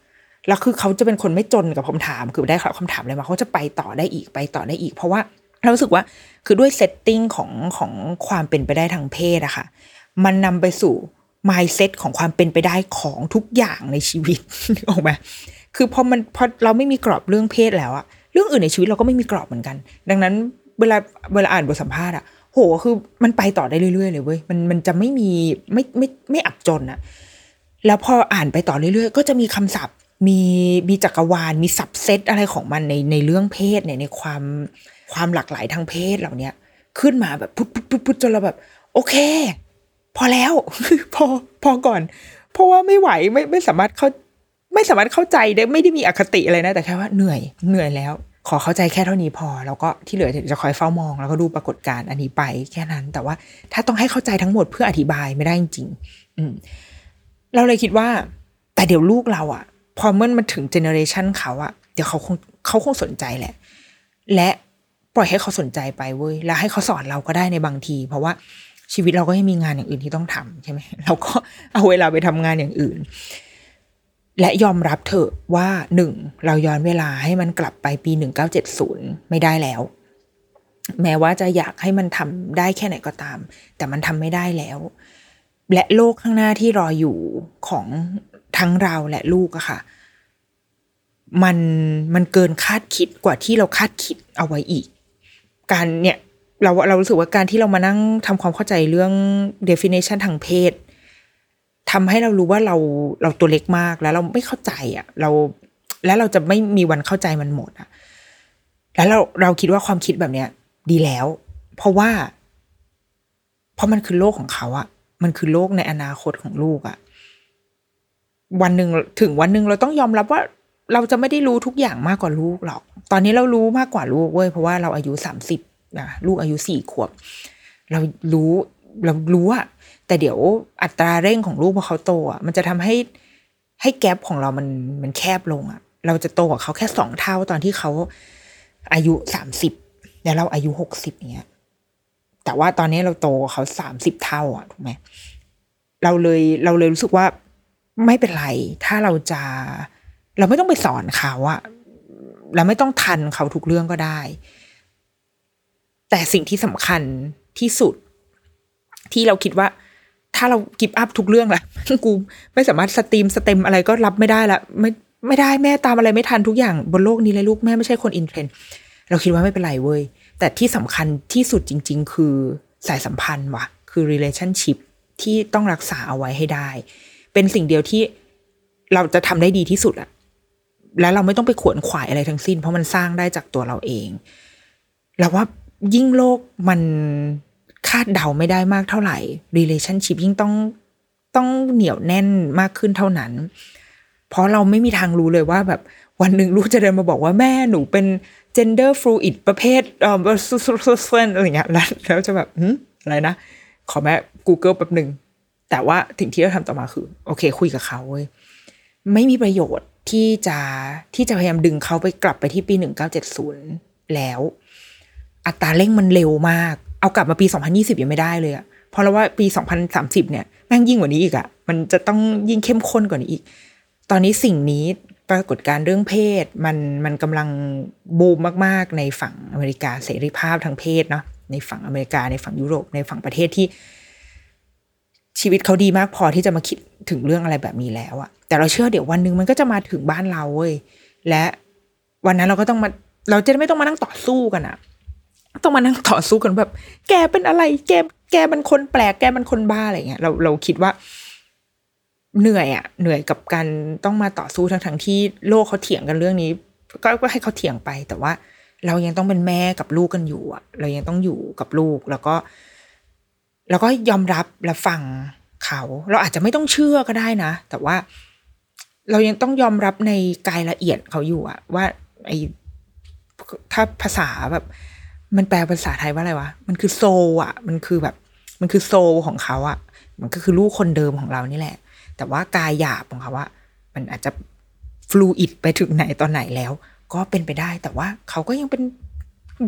แล้วคือเขาจะเป็นคนไม่จนกับคำถาม คือได้คำถามอะไรมาเขาจะไปต่อได้อีกไปต่อได้อีก เพราะว่าเราสึกว่าคือด้วยเซตติ้งของของความเป็นไปได้ทางเพศอะค่ะ มันนำไปสู่ mindset ของความเป็นไปได้ของทุกอย่างในชีวิตออกไหมคือพอมันพอเราไม่มีกรอบเรื่องเพศแล้วอะเรื่องอื่นในชีวิตเราก็ไม่มีกรอบเหมือนกัน ดังนั้นเวลาเวลาอ่านบทสัมภาษณ์อะโหคือมันไปต่อได้เรื่อยๆเลยเว้ยมันมันจะไม่มีไม่ไม่ไม่อับจนอะแล้วพออ่านไปต่อเรื่อยๆ ก็จะมีคำศัพท์ มีมีจักรวาล มีสับเซตอะไรของมันในในเรื่องเพศเนี่ยในความความหลากหลายทางเพศเหล่าเนี้ยขึ้นมาแบบพุทพุทพุทพุทจนเราแบบ โอเค พอแล้ว พอพอก่อน เพราะว่าไม่ไหวไม่ไม่สามารถเข้าไม่สามารถเข้าใจได้ไม่ได้มีอคติอะไรนะแต่แค่ว่าเหนื่อยเหนื่อยแล้ว ขอเข้าใจแค่เท่านี้พอ แล้วก็ที่เหลือจะคอยเฝ้ามอง แล้วก็ดูปรากฏการณ์อันนี้ไปแค่นั้น แต่ว่าถ้าต้องให้เข้าใจทั้งหมดเพื่ออธิบายไม่ได้จริงๆอืม เราเลยคิดว่า แต่เดี๋ยวลูกเราอะพอเมื่อมันถึงเจเนอเรชันเขาอะเดี๋ยวเขาคงเขาคงสนใจแหละ และปล่อยให้เขาสนใจไปเว้ยแล้วให้เขาสอนเราก็ได้ในบางที เพราะว่า ชีวิตเราก็ยังมีงานอย่างอื่นที่ต้องทำใช่ไหมเราก็เอาเวลาไปทำงานอย่างอื่น และยอมรับเถอะว่าหนึ่งเราย้อนเวลาให้มันกลับไปปีหนึ่งเก้าเจ็ดศูนย์ไม่ได้แล้ว แม้ว่าจะอยากให้มันทำได้แค่ไหนก็ตาม แต่มันทำไม่ได้แล้ว และโลกข้างหน้าที่รออยู่ของทั้งเราและลูกอะค่ะ มันมันเกินคาดคิดกว่าที่เราคาดคิดเอาไว้อีก การเนี่ย เราเรารู้สึกว่าการที่เรามานั่งทำความเข้าใจเรื่อง definition ทางเพศทำให้เรารู้ว่าเราเราตัวเล็กมากแล้วเราไม่เข้าใจอะเราแล้วเราจะไม่มีวันเข้าใจมันหมดอะแล้วเราเราคิดว่าความคิดแบบเนี้ย ดีแล้ว เพราะว่า เพราะมันคือโลกของเขาอะมันคือโลกในอนาคตของลูกอะ วันหนึ่งถึงวันหนึ่งเราต้องยอมรับว่าเราจะไม่ได้รู้ทุกอย่างมากกว่าลูกหรอก ตอนนี้เรารู้มากกว่าลูกเว้ยเพราะว่าเราอายุสามสิบ นะลูกอายุสี่ขวบ เรารู้เรารู้อะแต่เดี๋ยวอัตราเร่งของลูกพอเขาโตอะมันจะทำให้ให้แกลบของเรามันมันแคบลงอะเราจะโตกว่าเขาแค่สองเท่าตอนที่เขาอายุสามสิบแล้วเราอายุหกสิบเนี้ย แต่ว่าตอนนี้เราโตกว่าเขาสามสิบเท่าอะถูกไหมเราเลยเราเลยรู้สึกว่าไม่เป็นไร ถ้าเราจะ เราไม่ต้องไปสอนเขาอะเราไม่ต้องทันเขาทุกเรื่องก็ได้ แต่สิ่งที่สำคัญที่สุด ที่เราคิดว่า ถ้าเรา give up ทุกเรื่องละกูไม่สามารถ STEAM STEM อะไรก็รับไม่ได้ละไม่ไม่ได้แม่ตามอะไรไม่ทันทุกอย่างบนโลกนี้เลยลูกแม่ไม่ใช่คน in trend เราคิดว่าไม่เป็นไรเว้ย แต่ที่สำคัญที่สุดจริง ๆ คือสายสัมพันธ์ว่ะ คือ relationship ที่ต้องรักษาเอาไว้ให้ได้ เป็นสิ่งเดียวที่เราจะทำได้ดีที่สุดอะแล้วเราไม่ต้องไปขวนขวายอะไรทั้งสิ้น เพราะมันสร้างได้จากตัวเราเอง เราว่า ยิ่งโลกมันคาดเดาไม่ได้มากเท่าไหร่ relationship ยิ่งต้องต้องเหนียวแน่นมากขึ้นเท่านั้น เพราะเราไม่มีทางรู้เลยว่าแบบวันหนึ่งลูกจะเดินมาบอกว่าแม่หนูเป็น gender fluid ประเภทเอ่ออะไรเงี้ยแล้วแล้วจะแบบหืมอะไรนะ ขอแม่ Google แป๊บหนึ่ง แต่ว่าสิ่งที่เราทำต่อมาคือ โอเค คุยกับเขาเว้ยไม่มีประโยชน์ที่จะที่จะพยายามดึงเขาไปกลับไปที่ปีหนึ่งเก้าเจ็ดศูนย์แล้ว อัตราเร่งมันเร็วมาก เอากลับมาปีสองพันยี่สิบยังไม่ได้เลยอะเพราะเราว่าปีสองพันสามสิบเนี่ยแม่งยิ่งกว่านี้อีกอะมันจะต้องยิ่งเข้มข้นกว่านี้อีก ตอนนี้สิ่งนี้ปรากฏการณ์เรื่องเพศมันมันกำลังบูมมากๆ ในฝั่งอเมริกาเสรีภาพทางเพศเนาะในฝั่งอเมริกาในฝั่งยุโรปในฝั่งประเทศที่ ชีวิตเขาดีมากพอที่จะมาคิดถึงเรื่องอะไรแบบนี้แล้วอะแต่เราเชื่อเดี๋ยววันหนึ่งมันก็จะมาถึงบ้านเราเว้ยและวันนั้นเราก็ต้องมาเราจะไม่ต้องมานั่งต่อสู้กันอะ ต้องมานั่งต่อสู้กันแบบ แกเป็นอะไร แกแกมันคนแปลก แกมันคนบ้าอะไรเงี้ยเราเราคิดว่า เหนื่อยอะเหนื่อยกับการต้องมาต่อสู้ทั้งทั้งที่โลกเขาเถียงกันเรื่องนี้ ก็ก็ให้เขาเถียงไป แต่ว่า เรายังต้องเป็นแม่กับลูกกันอยู่อะเรายังต้องอยู่กับลูกแล้วก็ แล้วก็ยอมรับและฟังเขา เราอาจจะไม่ต้องเชื่อก็ได้นะ แต่ว่าเรายังต้องยอมรับในกายละเอียดเขาอยู่อะว่าไอถ้าภาษาแบบ มันแปลภาษาไทยว่าอะไรวะ มันคือโซอะมันคือแบบ มันคือโซของเขาอะมันก็คือลูกคนเดิมของเรานี่แหละ แต่ว่ากายหยาบของเขาว่า มันอาจจะฟลูอิดไปถึงไหนตอนไหนแล้ว ก็เป็นไปได้ แต่ว่าเขาก็ยังเป็น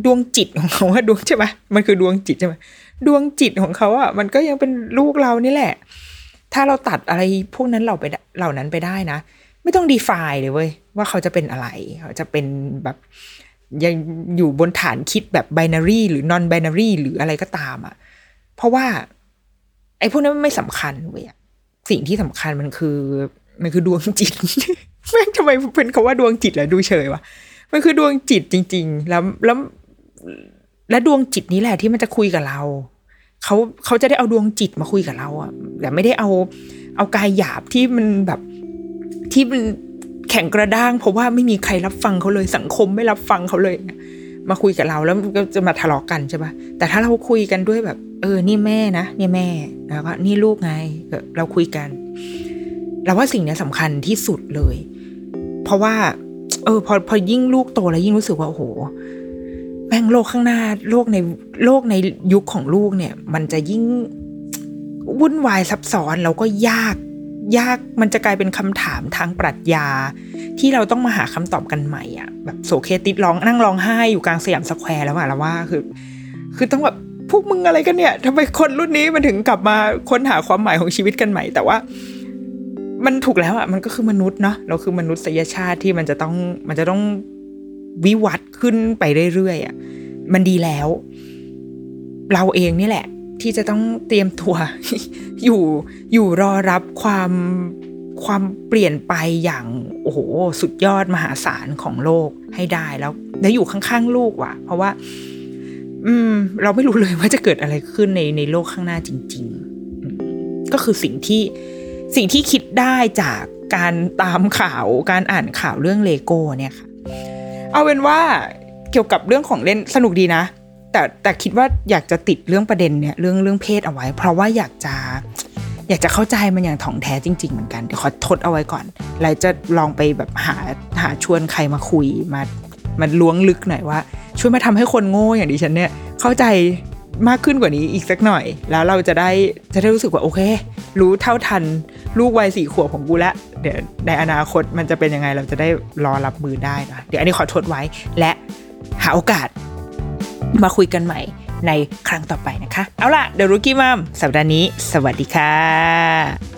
ดวงจิตของเขาว่าดวงใช่ไหมมันคือดวงจิตใช่ไหมดวงจิตของเขาอะมันก็ยังเป็นลูกเรานี่แหละ ถ้าเราตัดอะไรพวกนั้นเราไปเหล่านั้นไปได้นะ ไม่ต้องดีฟายเลยเว้ยว่าเขาจะเป็นอะไร เขาจะเป็นแบบ ยังอยู่บนฐานคิดแบบไบนารีหรือนอนไบนารีหรืออะไรก็ตามอะ่ะ เพราะว่า ไอ้พวกนั้นไม่สำคัญเว้ยสิ่งที่สำคัญมันคือ มันคือดวงจิตแม่งทำไมเป็นคาว่าดวงจิตแหละดูเฉยวะมันคือดวงจิตจริง ๆ แล้วแล้วและดวงจิตนี้แหละที่มันจะคุยกับเราเขาเขาจะได้เอาดวงจิตมาคุยกับเราอะแต่ไม่ได้เอาเอากายหยาบที่มันแบบที่มัน แข็งกระด้าง เพราะว่าไม่มีใครรับฟังเขาเลยสังคมไม่รับฟังเขาเลย มาคุยกับเราแล้วก็จะมาทะเลาะกันใช่ปะแต่ถ้าเราคุยกันด้วยแบบ เออ นี่แม่นะนี่แม่แล้วก็นี่ลูกไงเราคุยกันเราว่าสิ่งนี้สำคัญที่สุดเลย เพราะว่า เออ พอพอยิ่งลูกโตแล้วยิ่งรู้สึกว่าโอ้โหแม่งโลกข้างหน้าโลกในโลกในยุคของลูกเนี่ย มันจะยิ่งวุ่นวายซับซ้อนแล้วก็ยาก ยากมันจะกลายเป็นคำถามทางปรัชญา ที่เราต้องมาหาคำตอบกันใหม่อะแบบโสเครติสร้องนั่งร้องไห้อยู่กลางสยามสแควร์แล้วอะแล้วว่าคือ คือต้องแบบพวกมึงอะไรกันเนี่ยทำไมคนรุ่นนี้มันถึงกลับมาค้นหาความหมายของชีวิตกันใหม่ แต่ว่า มันถูกแล้วอะมันก็คือมนุษย์เนาะเราคือมนุษยชาติที่มันจะต้องมันจะต้องวิวัฒน์ขึ้นไปเรื่อยๆอะมันดีแล้ว เราเองนี่แหละ ที่จะต้องเตรียมตัวอยู่อยู่รอรับความความเปลี่ยนไปอย่างโอ้โหสุดยอดมหาศาลของโลกให้ได้แล้วแล้วอยู่ข้างๆลูกว่ะ เพราะว่า อืม เราไม่รู้เลยว่าจะเกิดอะไรขึ้นในในโลกข้างหน้าจริง ๆ ก็คือสิ่งที่สิ่งที่คิดได้จากการตามข่าวการอ่านข่าวเรื่องเลโก้เนี่ยค่ะ เอาเป็นว่าเกี่ยวกับเรื่องของเล่นสนุกดีนะ แต่แต่คิดว่าอยากจะติดเรื่องประเด็นเนี่ยเรื่องเรื่องเพศเอาไว้ เพราะว่าอยากจะอยากจะเข้าใจมันอย่างถ่องแท้จริง ๆ เหมือนกันเดี๋ยวขอทดเอาไว้ก่อนแล้วจะลองไปแบบหาหาชวนใครมาคุยมามันล้วงลึกหน่อยว่า ช่วยมาทำให้คนโง่อย่างดิฉันเนี่ยเข้าใจมากขึ้นกว่านี้อีกสักหน่อย แล้วเราจะได้จะได้รู้สึกว่าโอเค รู้เท่าทันลูกวัยสี่ขวบของกูแล้วเดี๋ยวในอนาคตมันจะเป็นยังไงเราจะได้รอรับมือได้นะเดี๋ยวอันนี้ขอทดไว้และหาโอกาส มาคุยกันใหม่ในครั้งต่อไปนะคะ เอาล่ะ เดรุกี้มัมสัปดาห์นี้ สวัสดีค่ะ